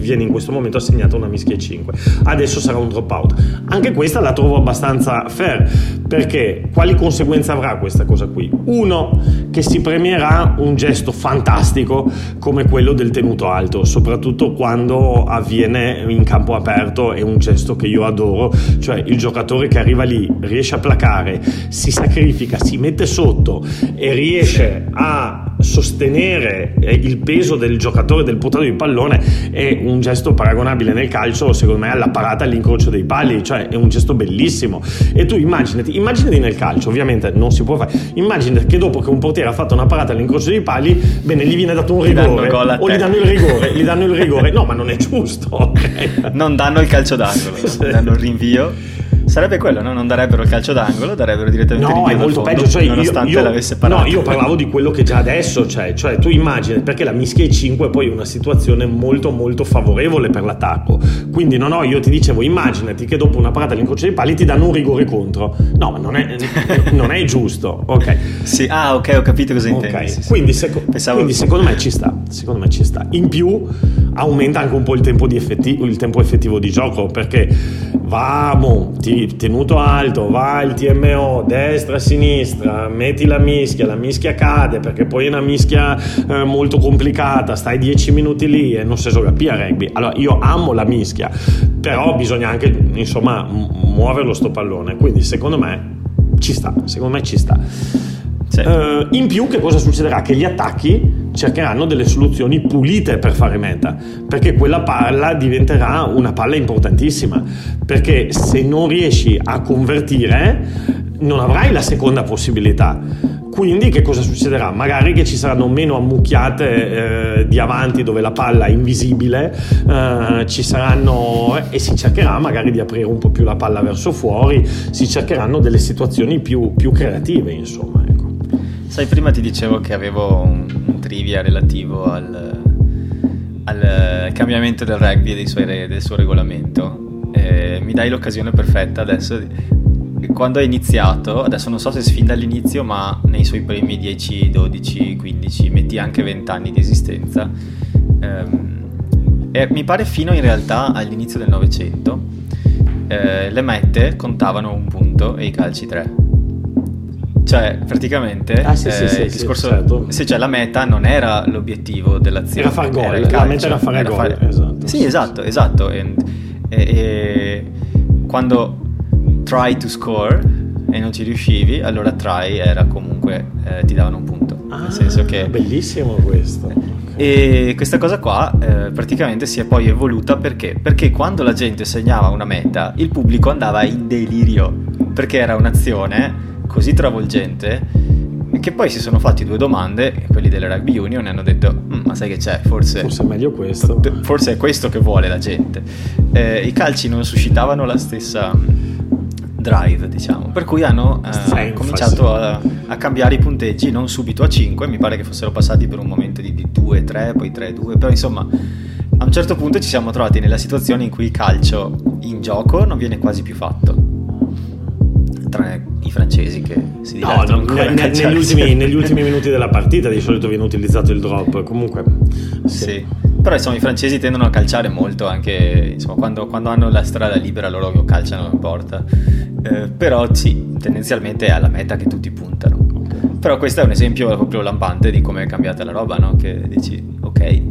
viene in questo momento assegnata una mischia 5 adesso sarà un dropout anche questa la trovo abbastanza fair perché quali conseguenze avrà questa cosa qui? Uno che si premierà un gesto fantastico come quello del tenuto alto soprattutto quando avviene in campo aperto è un gesto che io adoro. Cioè il giocatore che arriva lì riesce a placare si sacrifica si mette sotto e riesce a sostenere eh, il peso del giocatore del portatore di pallone è un gesto paragonabile nel calcio secondo me alla parata all'incrocio dei pali cioè è un gesto bellissimo. E tu immaginati immaginati nel calcio ovviamente non si può fare. Immaginati che dopo che un portiere ha fatto una parata all'incrocio dei pali bene gli viene dato un rigore. o gli danno il rigore gli danno il rigore. No ma non è giusto okay? non danno il calcio d'angolo danno il rinvio Sarebbe quello, no? Non darebbero il calcio d'angolo, darebbero direttamente no, è molto fondo, peggio, cioè nonostante io, io, l'avesse parato. No, io parlavo di quello che già adesso c'è, cioè tu immagini, perché la mischia ai 5 è poi una situazione molto molto favorevole per l'attacco. Quindi no, no, io ti dicevo, immaginati che dopo una parata all'incrocio dei pali ti danno un rigore contro. No, ma non è, non è giusto, ok. Sì, ah, ok, ho capito cosa intendi. Okay. Sì, quindi, seco- Pensavo... quindi secondo me ci sta, secondo me ci sta. In più aumenta anche un po' il tempo, effettivo, il tempo effettivo di gioco, perché va, boh, tenuto alto, va il TMO, destra, sinistra, metti la mischia, la mischia cade perché poi è una mischia eh, molto complicata, stai 10 minuti lì e non si so capire rugby. Allora io amo la mischia, però bisogna anche insomma muoverlo sto pallone, quindi secondo me ci sta, secondo me ci sta. Sì. Uh, in più che cosa succederà? Che gli attacchi cercheranno delle soluzioni pulite per fare meta, perché quella palla diventerà una palla importantissima, perché se non riesci a convertire non avrai la seconda possibilità. Quindi che cosa succederà? Magari che ci saranno meno ammucchiate eh, di avanti dove la palla è invisibile, eh, ci saranno e si cercherà magari di aprire un po' più la palla verso fuori, si cercheranno delle situazioni più, più creative, insomma. Ecco. Sai, prima ti dicevo che avevo un trivia relativo al, al, cambiamento del rugby e suoi, del suo regolamento. Eh, mi dai l'occasione perfetta adesso. Quando è iniziato, adesso non so se sfin dall'inizio, ma nei suoi primi 10, 12, 15, metti anche 20 anni di esistenza, ehm, e mi pare fino in realtà all'inizio del Novecento, eh, le mette contavano un punto e i calci tre. Cioè, praticamente ah, sì, eh, sì, sì, il discorso certo. se cioè la meta non era l'obiettivo dell'azione. Era far gol, era la meta era fare era gol. Fare... Esatto. Sì, esatto, esatto. E, e, e, quando try to score e non ci riuscivi, allora try era comunque eh, ti davano un punto. Ah, nel senso che bellissimo questo. E questa cosa qua eh, praticamente si è poi evoluta perché? Perché quando la gente segnava una meta, il pubblico andava in delirio perché era un'azione così travolgente che poi si sono fatti due domande e quelli delle rugby union hanno detto mm, ma sai che c'è? Forse, forse è meglio questo. Forse è questo che vuole la gente. Eh, i calci non suscitavano la stessa mm, drive diciamo per cui hanno eh, cominciato a, a, cambiare i punteggi non subito a 5 mi pare che fossero passati per un momento di, di 2 3 poi 3 2 però insomma a un certo punto ci siamo trovati nella situazione in cui il calcio in gioco non viene quasi più fatto. Tranne i francesi che si divertono no, ne, ne, negli, ultimi, negli, ultimi, minuti della partita di solito viene utilizzato il drop. Comunque sì, sì. però insomma i francesi tendono a calciare molto anche insomma, quando, quando, hanno la strada libera loro calciano in porta. Eh, però sì tendenzialmente è alla meta che tutti puntano. Però questo è un esempio proprio lampante di come è cambiata la roba no? che dici ok eh,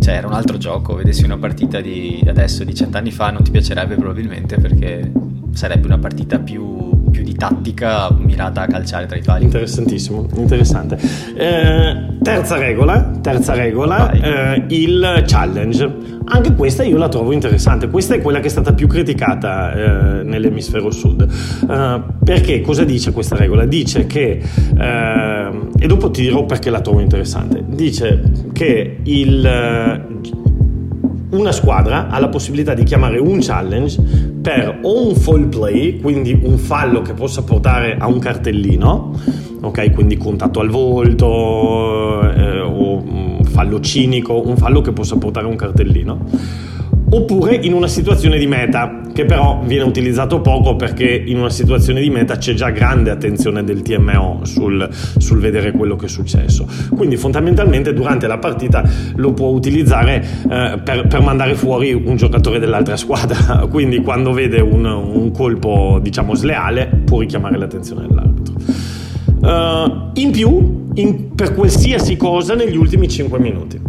cioè era un altro gioco vedessi una partita di adesso di cent'anni fa non ti piacerebbe probabilmente perché sarebbe una partita più, più, di tattica mirata a calciare tra i pali. Interessantissimo, interessante. Eh, terza regola, terza regola eh, il challenge. Anche questa io la trovo interessante. Questa è quella che è stata più criticata eh, nell'emisfero sud. Eh, perché cosa dice questa regola? Dice che, eh, e dopo ti dirò perché la trovo interessante, dice che il una squadra ha la possibilità di chiamare un challenge per o un fall play, quindi un fallo che possa portare a un cartellino, ok? Quindi contatto al volto eh, o un fallo cinico, un fallo che possa portare a un cartellino oppure in una situazione di meta, che però viene utilizzato poco perché in una situazione di meta c'è già grande attenzione del TMO sul, sul vedere quello che è successo. Quindi fondamentalmente durante la partita lo può utilizzare eh, per, per, mandare fuori un giocatore dell'altra squadra, quindi quando vede un, un colpo diciamo sleale può richiamare l'attenzione dell'arbitro. Uh, in più, in, per qualsiasi cosa negli ultimi 5 minuti.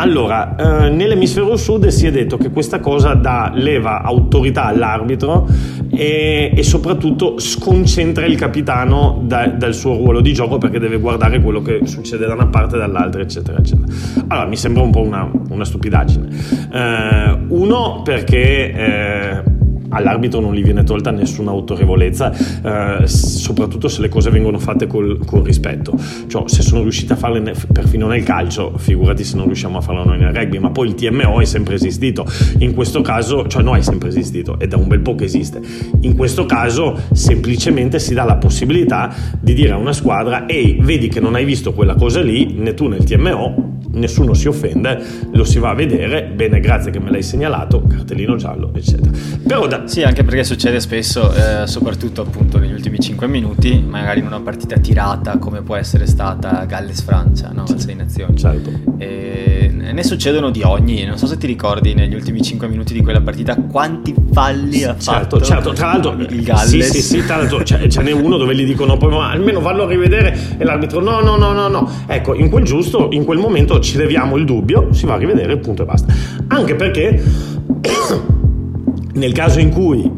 Allora, eh, nell'emisfero sud si è detto che questa cosa dà leva autorità all'arbitro e, e soprattutto sconcentra il capitano da, dal suo ruolo di gioco perché deve guardare quello che succede da una parte e dall'altra, eccetera, eccetera. Allora, mi sembra un po' una, una stupidaggine. Eh, uno perché... Eh, all'arbitro non gli viene tolta nessuna autorevolezza, eh, soprattutto se le cose vengono fatte col, con rispetto. Cioè, se sono riusciti a farle ne, perfino nel calcio, figurati se non riusciamo a farlo noi nel rugby, ma poi il TMO è sempre esistito. In questo caso, cioè no, è sempre esistito, è da un bel po' che esiste. In questo caso semplicemente si dà la possibilità di dire a una squadra, ehi, vedi che non hai visto quella cosa lì, né tu nel TMO, nessuno si offende, lo si va a vedere, bene, grazie che me l'hai segnalato, cartellino giallo, eccetera. Però da... Sì, anche perché succede spesso, eh, soprattutto appunto negli ultimi 5 minuti, magari in una partita tirata come può essere stata Galles-Francia, no? Al 6 Nazioni. Certo. E ne succedono di ogni, non so se ti ricordi negli ultimi 5 minuti di quella partita quanti falli ha certo, fatto certo, tra l'altro il Galles. Sì, sì, sì, tra l'altro ce, ce n'è uno dove gli dicono poi ma almeno vallo a rivedere e l'arbitro no, no, no, no, no. Ecco, in quel giusto, in quel momento ci leviamo il dubbio, si va a rivedere, punto e basta. Anche perché nel caso in cui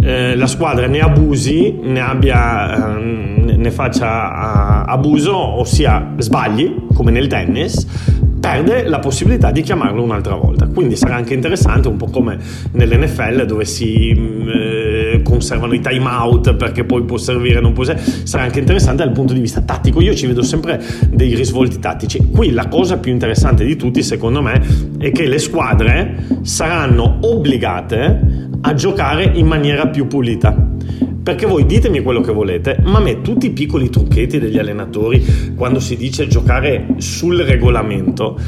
eh, la squadra ne abusi, ne, abbia, eh, ne faccia abuso, ossia sbagli, come nel tennis, perde la possibilità di chiamarlo un'altra volta. Quindi sarà anche interessante, un po' come nell'NFL dove si mm, eh, conservano i time out perché poi può servire, non può servire. Sarà anche interessante dal punto di vista tattico. Io ci vedo sempre dei risvolti tattici. Qui la cosa più interessante di tutti, secondo me, è che le squadre saranno obbligate a giocare in maniera più pulita perché voi ditemi quello che volete, ma a me tutti i piccoli trucchetti degli allenatori quando si dice giocare sul regolamento,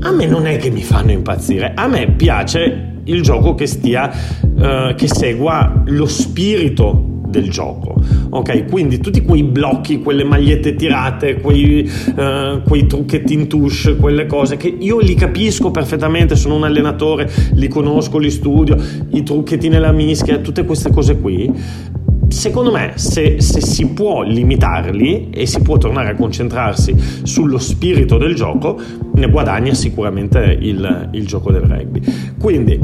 a me non è che mi fanno impazzire. A me piace il gioco che stia, uh, che segua lo spirito del gioco. Ok, quindi tutti quei blocchi, quelle magliette tirate, quei, uh, quei, trucchetti in touche, quelle cose che io li capisco perfettamente, sono un allenatore, li conosco, li studio, i trucchetti nella mischia, tutte queste cose qui secondo me se, se, si può limitarli e si può tornare a concentrarsi sullo spirito del gioco, ne guadagna sicuramente il, il gioco del rugby. Quindi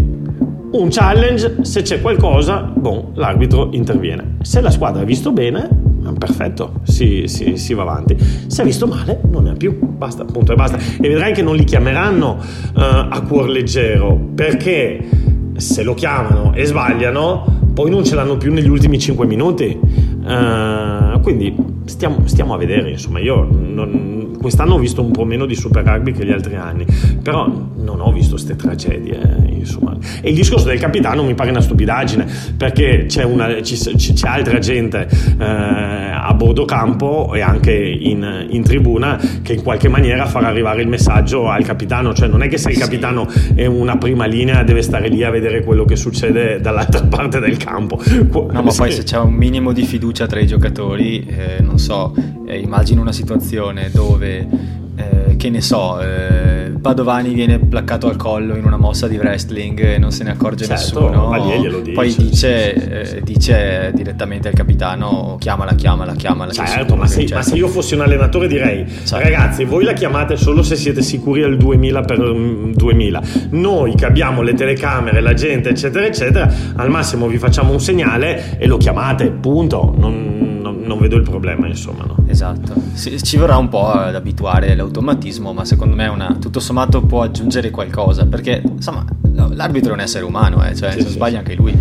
un challenge, se c'è qualcosa, bon, l'arbitro interviene. Se la squadra ha visto bene, perfetto, si, si, si, va avanti. Se ha visto male, non ne ha più, basta, punto e basta. E vedrai che non li chiameranno uh, a cuor leggero, perché se lo chiamano e sbagliano, poi non ce l'hanno più negli ultimi 5 minuti. Uh, quindi stiamo, stiamo, a vedere, insomma, io non, quest'anno ho visto un po' meno di Super Rugby che gli altri anni, però non ho visto queste tragedie, insomma. E il discorso del capitano mi pare una stupidaggine, perché c'è, una, c'è, c'è altra gente eh, a bordo campo e anche in, in, tribuna che in qualche maniera farà arrivare il messaggio al capitano, cioè non è che se il capitano è una prima linea deve stare lì a vedere quello che succede dall'altra parte del campo. No, ma poi se c'è un minimo di fiducia tra i giocatori, eh, non so, eh, immagino una situazione dove, eh, che ne so, eh, Padovani viene placcato al collo in una mossa di wrestling e non se ne accorge certo, nessuno. Dice, poi dice, eh, dice, direttamente al capitano: chiamala, chiamala, chiamala. Certo, ma se, ma se, io fossi un allenatore direi: certo. ragazzi, voi la chiamate solo se siete sicuri al 2000 per 2000. Mm, Noi che abbiamo le telecamere, la gente, eccetera, eccetera, al massimo vi facciamo un segnale e lo chiamate, punto. Non, non vedo il problema, insomma. No? Esatto, ci vorrà un po' ad abituare l'automatismo, ma secondo me una, tutto sommato può aggiungere qualcosa, perché insomma l'arbitro è un essere umano, eh, cioè sì, sì, sbaglia anche lui,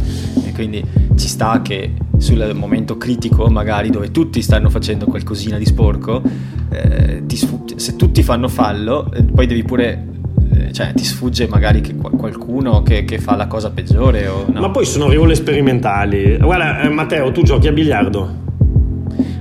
e quindi ci sta che sul momento critico, magari dove tutti stanno facendo qualcosina di sporco, eh, sfugge, se tutti fanno fallo, eh, poi devi pure eh, cioè ti sfugge magari che qualcuno che, che, fa la cosa peggiore o no? ma poi sono regole sperimentali guarda eh, Matteo tu giochi a biliardo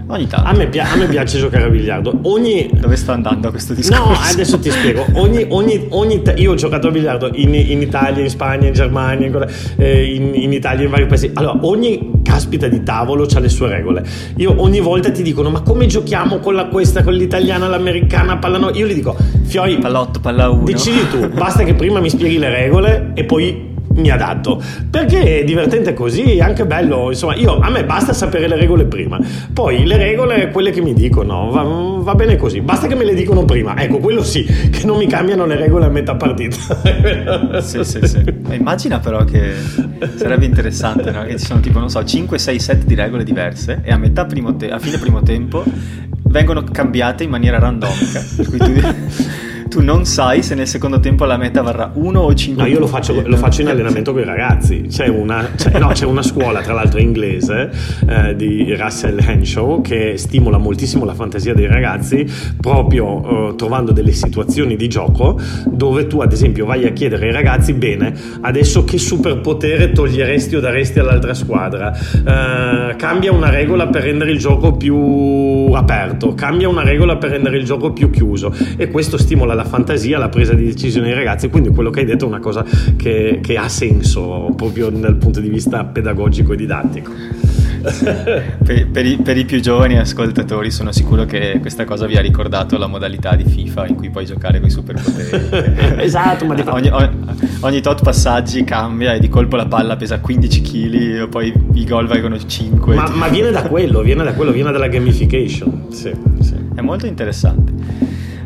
Ogni tanto. A me, a me, piace giocare a biliardo. Ogni... Dove sta andando questo discorso? No, adesso ti spiego. Ogni, ogni, ogni io ho giocato a biliardo in, in, Italia, in Spagna, in Germania, in, eh, in, Italia, in vari paesi. Allora, ogni caspita di tavolo ha le sue regole. Io ogni volta ti dicono, ma come giochiamo con la questa, con l'italiana, l'americana, palla no? Io gli dico, Fioi, pallotto, palla 1. Decidi tu, basta che prima mi spieghi le regole e poi mi adatto. Perché è divertente così, è anche bello, insomma, io, a me basta sapere le regole prima. Poi le regole, quelle che mi dicono, va, va bene così. Basta che me le dicono prima. Ecco, quello sì, che non mi cambiano le regole a metà partita. sì, sì, sì. Immagina però che sarebbe interessante, no? Che ci sono tipo, non so, 5, 6, 7 di regole diverse e a metà primo te- a fine primo tempo vengono cambiate in maniera randomica. Per cui tu tu non sai se nel secondo tempo la meta varrà 1 o 5 no, io lo faccio, lo faccio, in allenamento con i ragazzi. C'è una, c'è, no, c'è una scuola tra l'altro inglese eh, di Russell Henshaw che stimola moltissimo la fantasia dei ragazzi proprio eh, trovando delle situazioni di gioco dove tu ad esempio vai a chiedere ai ragazzi bene adesso che superpotere toglieresti o daresti all'altra squadra? Eh, cambia una regola per rendere il gioco più aperto cambia una regola per rendere il gioco più chiuso. E questo stimola la fantasia, la presa di decisione dei ragazzi, quindi quello che hai detto è una cosa che, che ha senso proprio dal punto di vista pedagogico e didattico. per, per, i, per, i, più giovani ascoltatori sono sicuro che questa cosa vi ha ricordato la modalità di FIFA in cui puoi giocare con i superpoteri. esatto, ma ogni, ogni, ogni, tot passaggi cambia e di colpo la palla pesa 15 kg poi i gol valgono 5. Ma, ma viene da quello, viene da quello, viene dalla gamification. Sì, sì. È molto interessante.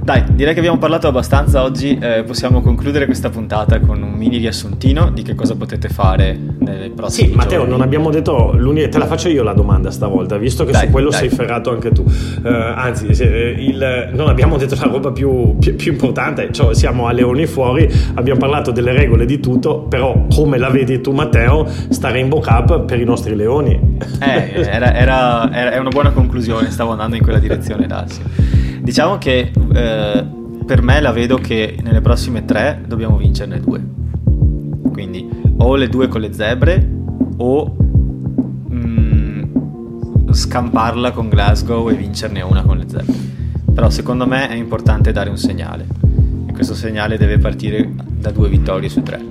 Dai, direi che abbiamo parlato abbastanza oggi, eh, possiamo concludere questa puntata con un mini riassuntino di che cosa potete fare nelle prossime Sì, Matteo, non abbiamo detto, te la faccio io la domanda stavolta, visto che dai, su quello dai. sei ferrato anche tu. Uh, anzi, se, eh, il, non abbiamo detto la roba più, più, più importante, cioè siamo a leoni fuori, abbiamo parlato delle regole di tutto, però come la vedi tu Matteo, sta Rainbow Cup per i nostri leoni. Eh, era, era, era, è una buona conclusione, stavo andando in quella direzione, Lazio. Diciamo che eh, per me la vedo che nelle prossime tre dobbiamo vincerne due. Quindi o le due con le zebre o mm, scamparla con Glasgow e vincerne una con le zebre. Però secondo me è importante dare un segnale e questo segnale deve partire da due vittorie su tre.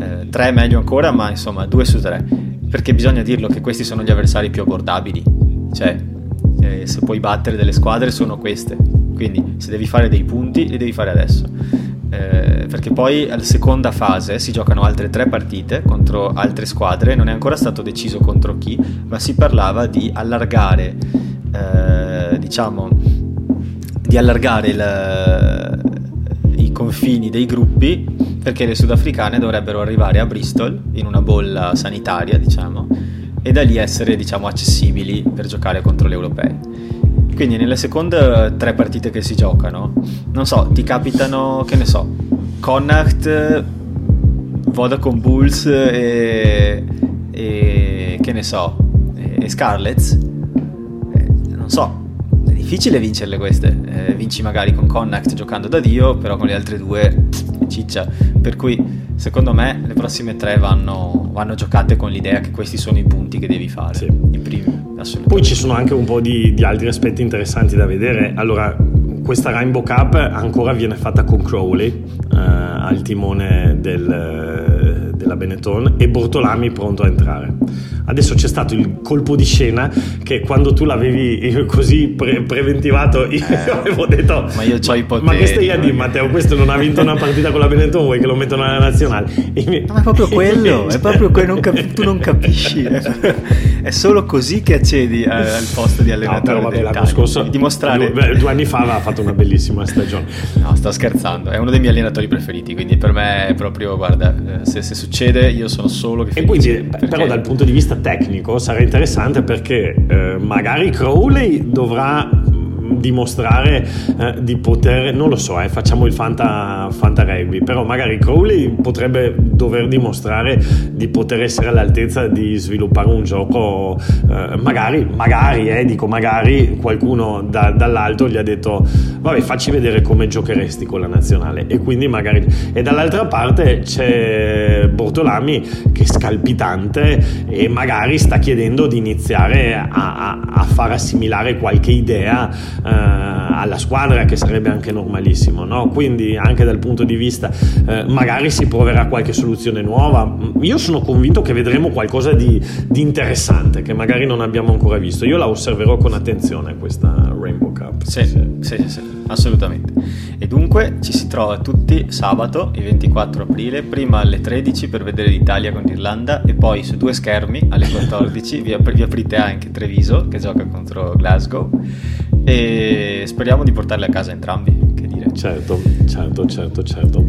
Eh, tre è meglio ancora, ma insomma due su tre. Perché bisogna dirlo che questi sono gli avversari più abbordabili. Cioè, eh, se puoi battere delle squadre sono queste. Quindi se devi fare dei punti li devi fare adesso. Eh, perché poi alla seconda fase si giocano altre tre partite contro altre squadre, non è ancora stato deciso contro chi, ma si parlava di allargare, eh, diciamo, di allargare il, i confini dei gruppi perché le sudafricane dovrebbero arrivare a Bristol in una bolla sanitaria, diciamo, e da lì essere diciamo accessibili per giocare contro gli europei. Quindi nelle seconde tre partite che si giocano, non so, ti capitano, che ne so, Connacht, Vodacom Bulls e, e che ne so, e Scarlets. Eh, non so, è difficile vincerle queste. Eh, vinci magari con Connacht giocando da Dio, però con le altre due ciccia. Per cui secondo me le prossime tre vanno, vanno, giocate con l'idea che questi sono i punti che devi fare. Sì. I primi, Poi ci sono anche un po' di, di, altri aspetti interessanti da vedere. Allora, questa Rainbow Cup ancora viene fatta con Crowley eh, al timone del, della Benetton e Bortolami pronto a entrare Adesso c'è stato il colpo di scena che quando tu l'avevi così pre- preventivato io eh, avevo detto ma io ho i poteri ma che stai a dire Matteo? Questo non ha vinto una partita con la Benetton vuoi che lo mettono nella nazionale? Mi... ma è proprio quello è proprio quello non cap- tu non capisci. È solo così che accedi al posto di allenatore no, però vabbè, l'anno scorso dimostrare. due, due, anni fa aveva fatto una bellissima stagione. No sto scherzando è uno dei miei allenatori preferiti quindi per me è proprio guarda eh, se, se succede io sono solo che e quindi perché... però dal punto di vista vista tecnico sarà interessante perché eh, magari Crowley dovrà dimostrare eh, di poter, non lo so, eh, facciamo il Fanta, Fanta Rugby, però magari Crowley potrebbe dover dimostrare di poter essere all'altezza di sviluppare un gioco, eh, magari, magari, eh, dico magari qualcuno da, dall'alto gli ha detto vabbè facci vedere come giocheresti con la nazionale. E quindi magari, e dall'altra parte c'è Bortolami che scalpitante e magari sta chiedendo di iniziare a, a, a far assimilare qualche idea alla squadra che sarebbe anche normalissimo, no? quindi anche dal punto di vista eh, magari si proverà qualche soluzione nuova, io sono convinto che vedremo qualcosa di, di interessante che magari non abbiamo ancora visto, io la osserverò con attenzione questa Rainbow Cup. Sì, sì, sì, sì assolutamente. E dunque ci si trova tutti sabato, il 24 aprile, prima alle 13 per vedere l'Italia con l'Irlanda e poi su due schermi alle 14 vi, ap- vi aprite anche Treviso che gioca contro Glasgow e speriamo di portarli a casa entrambi. Che dire. Certo, certo, certo, certo.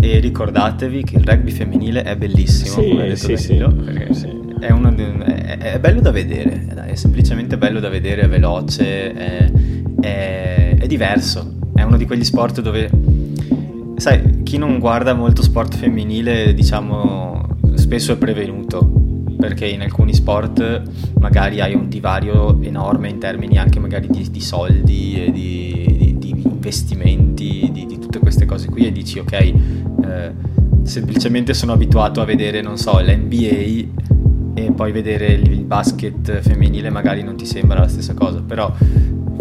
E ricordatevi che il rugby femminile è bellissimo, sì, come ha detto sì, Danilo, sì, perché sì. È, uno, è, è, bello da vedere, è semplicemente bello da vedere, è veloce, è, è, è diverso. È uno di quegli sport dove, sai, chi non guarda molto sport femminile, diciamo, spesso è prevenuto perché in alcuni sport magari hai un divario enorme in termini anche magari di, di soldi e di, di, di investimenti, di, tutte queste cose qui e dici ok, eh, semplicemente sono abituato a vedere, non so, l'NBA e poi vedere il basket femminile magari non ti sembra la stessa cosa, però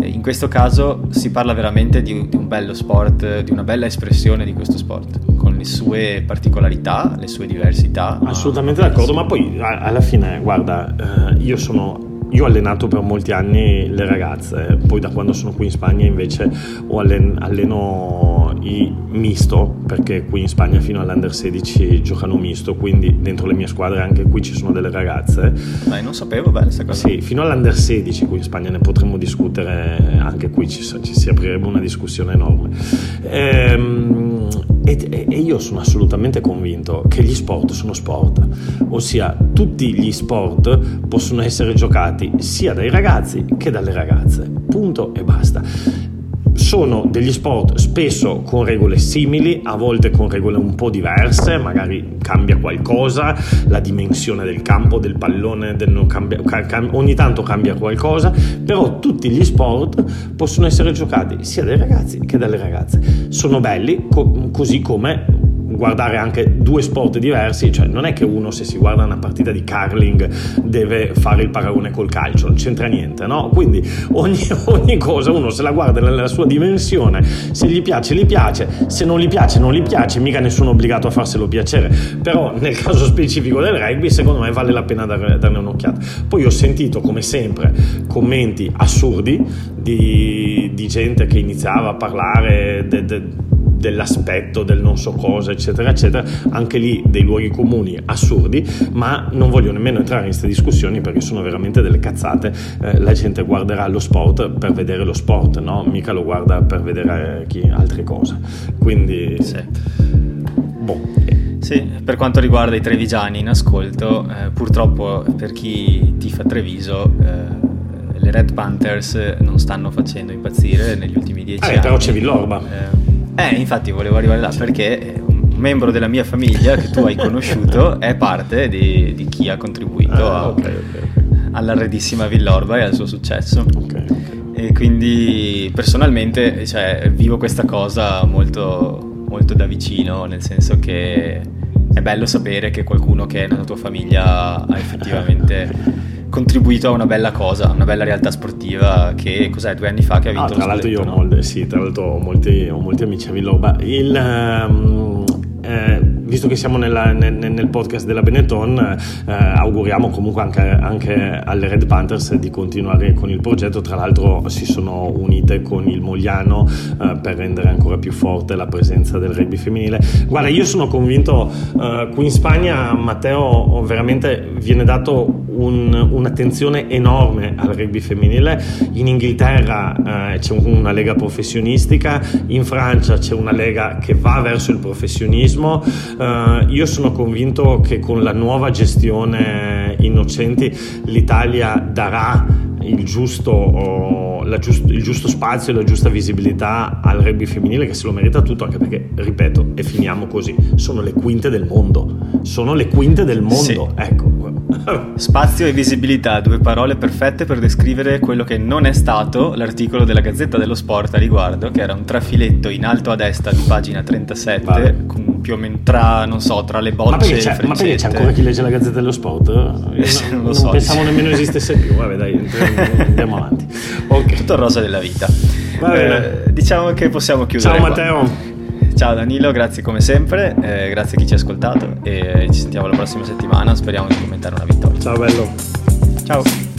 eh, in questo caso si parla veramente di, di un bello sport, di una bella espressione di questo sport le sue particolarità, le sue diversità. Assolutamente d'accordo, ma poi alla fine, guarda, eh, io sono io ho allenato per molti anni le ragazze, poi da quando sono qui in Spagna invece allen- alleno i misto, perché qui in Spagna fino all'Under 16 giocano misto, quindi dentro le mie squadre anche qui ci sono delle ragazze. Ma non sapevo bene questa cosa. Sì, fino all'Under 16 qui in Spagna ne potremmo discutere, anche qui ci, ci si aprirebbe una discussione enorme. Ehm, e, e, io sono assolutamente convinto che gli sport sono sport, ossia tutti gli sport possono essere giocati sia dai ragazzi che dalle ragazze, punto e basta sono degli sport spesso con regole simili, a volte con regole un po' diverse, magari cambia qualcosa, la dimensione del campo, del pallone, del cambia, cam, ogni tanto cambia qualcosa, però tutti gli sport possono essere giocati sia dai ragazzi che dalle ragazze. Sono belli co- così come guardare anche due sport diversi, cioè non è che uno se si guarda una partita di curling deve fare il paragone col calcio, non c'entra niente, no? Quindi ogni, ogni cosa uno se la guarda nella sua dimensione, se gli piace gli piace, se non gli piace non gli piace, mica nessuno è obbligato a farselo piacere, però nel caso specifico del rugby secondo me vale la pena darne, darne un'occhiata. Poi ho sentito come sempre commenti assurdi di, di gente che iniziava a parlare de, de, dell'aspetto, del non so cosa, eccetera, eccetera, anche lì dei luoghi comuni assurdi, ma non voglio nemmeno entrare in queste discussioni perché sono veramente delle cazzate. Eh, la gente guarderà lo sport per vedere lo sport, no? Mica lo guarda per vedere chi, altre cose. Quindi... Sì. Boh. Sì, per quanto riguarda i trevigiani in ascolto, eh, purtroppo per chi tifa Treviso, eh, le Red Panthers non stanno facendo impazzire negli ultimi dieci eh, anni. Però c'è Villorba. Eh, eh, infatti volevo arrivare là perché un membro della mia famiglia che tu hai conosciuto è parte di, di chi ha contribuito ah, a, okay, okay. all'arredissima Villorba e al suo successo. Okay, e quindi personalmente cioè, vivo questa cosa molto, molto da vicino, nel senso che è bello sapere che qualcuno che è nella tua famiglia ha effettivamente contribuito a una bella cosa, una bella realtà sportiva che cos'è due anni fa che ha vinto ah, tra l'altro io no? molti, sì, tra l'altro ho molti, ho molti amici a Villorba il um, eh, visto che siamo nella, nel, nel, podcast della Benetton, eh, auguriamo comunque anche, anche, alle Red Panthers di continuare con il progetto. Tra l'altro, si sono unite con il Mogliano eh, per rendere ancora più forte la presenza del rugby femminile. Guarda, io sono convinto eh, qui in Spagna, Matteo, veramente viene dato un, un'attenzione enorme al rugby femminile. In Inghilterra eh, c'è una lega professionistica, in Francia c'è una lega che va verso il professionismo. Uh, io sono convinto che con la nuova gestione Innocenti l'Italia darà il giusto, giust- il giusto, spazio e la giusta visibilità al rugby femminile che se lo merita tutto, anche perché, ripeto, e finiamo così, sono le quinte del mondo. Sono le quinte del mondo. Sì. Ecco. Spazio e visibilità, due parole perfette per descrivere quello che non è stato l'articolo della Gazzetta dello Sport a riguardo, che era un trafiletto in alto a destra di pagina 37, vale. con più o meno tra, non so, tra le bocce ma perché, c'è, ma perché c'è ancora chi legge la Gazzetta dello Sport? Io eh, non, non lo non so. pensavo nemmeno esistesse più, vabbè dai, entriamo andiamo avanti. Okay. Tutto il rosa della vita. Va bene. Eh, diciamo che possiamo chiudere. Ciao qua. Matteo. Ciao Danilo, grazie come sempre, eh, grazie a chi ci ha ascoltato e ci sentiamo la prossima settimana, speriamo di commentare una vittoria. Ciao bello. Ciao.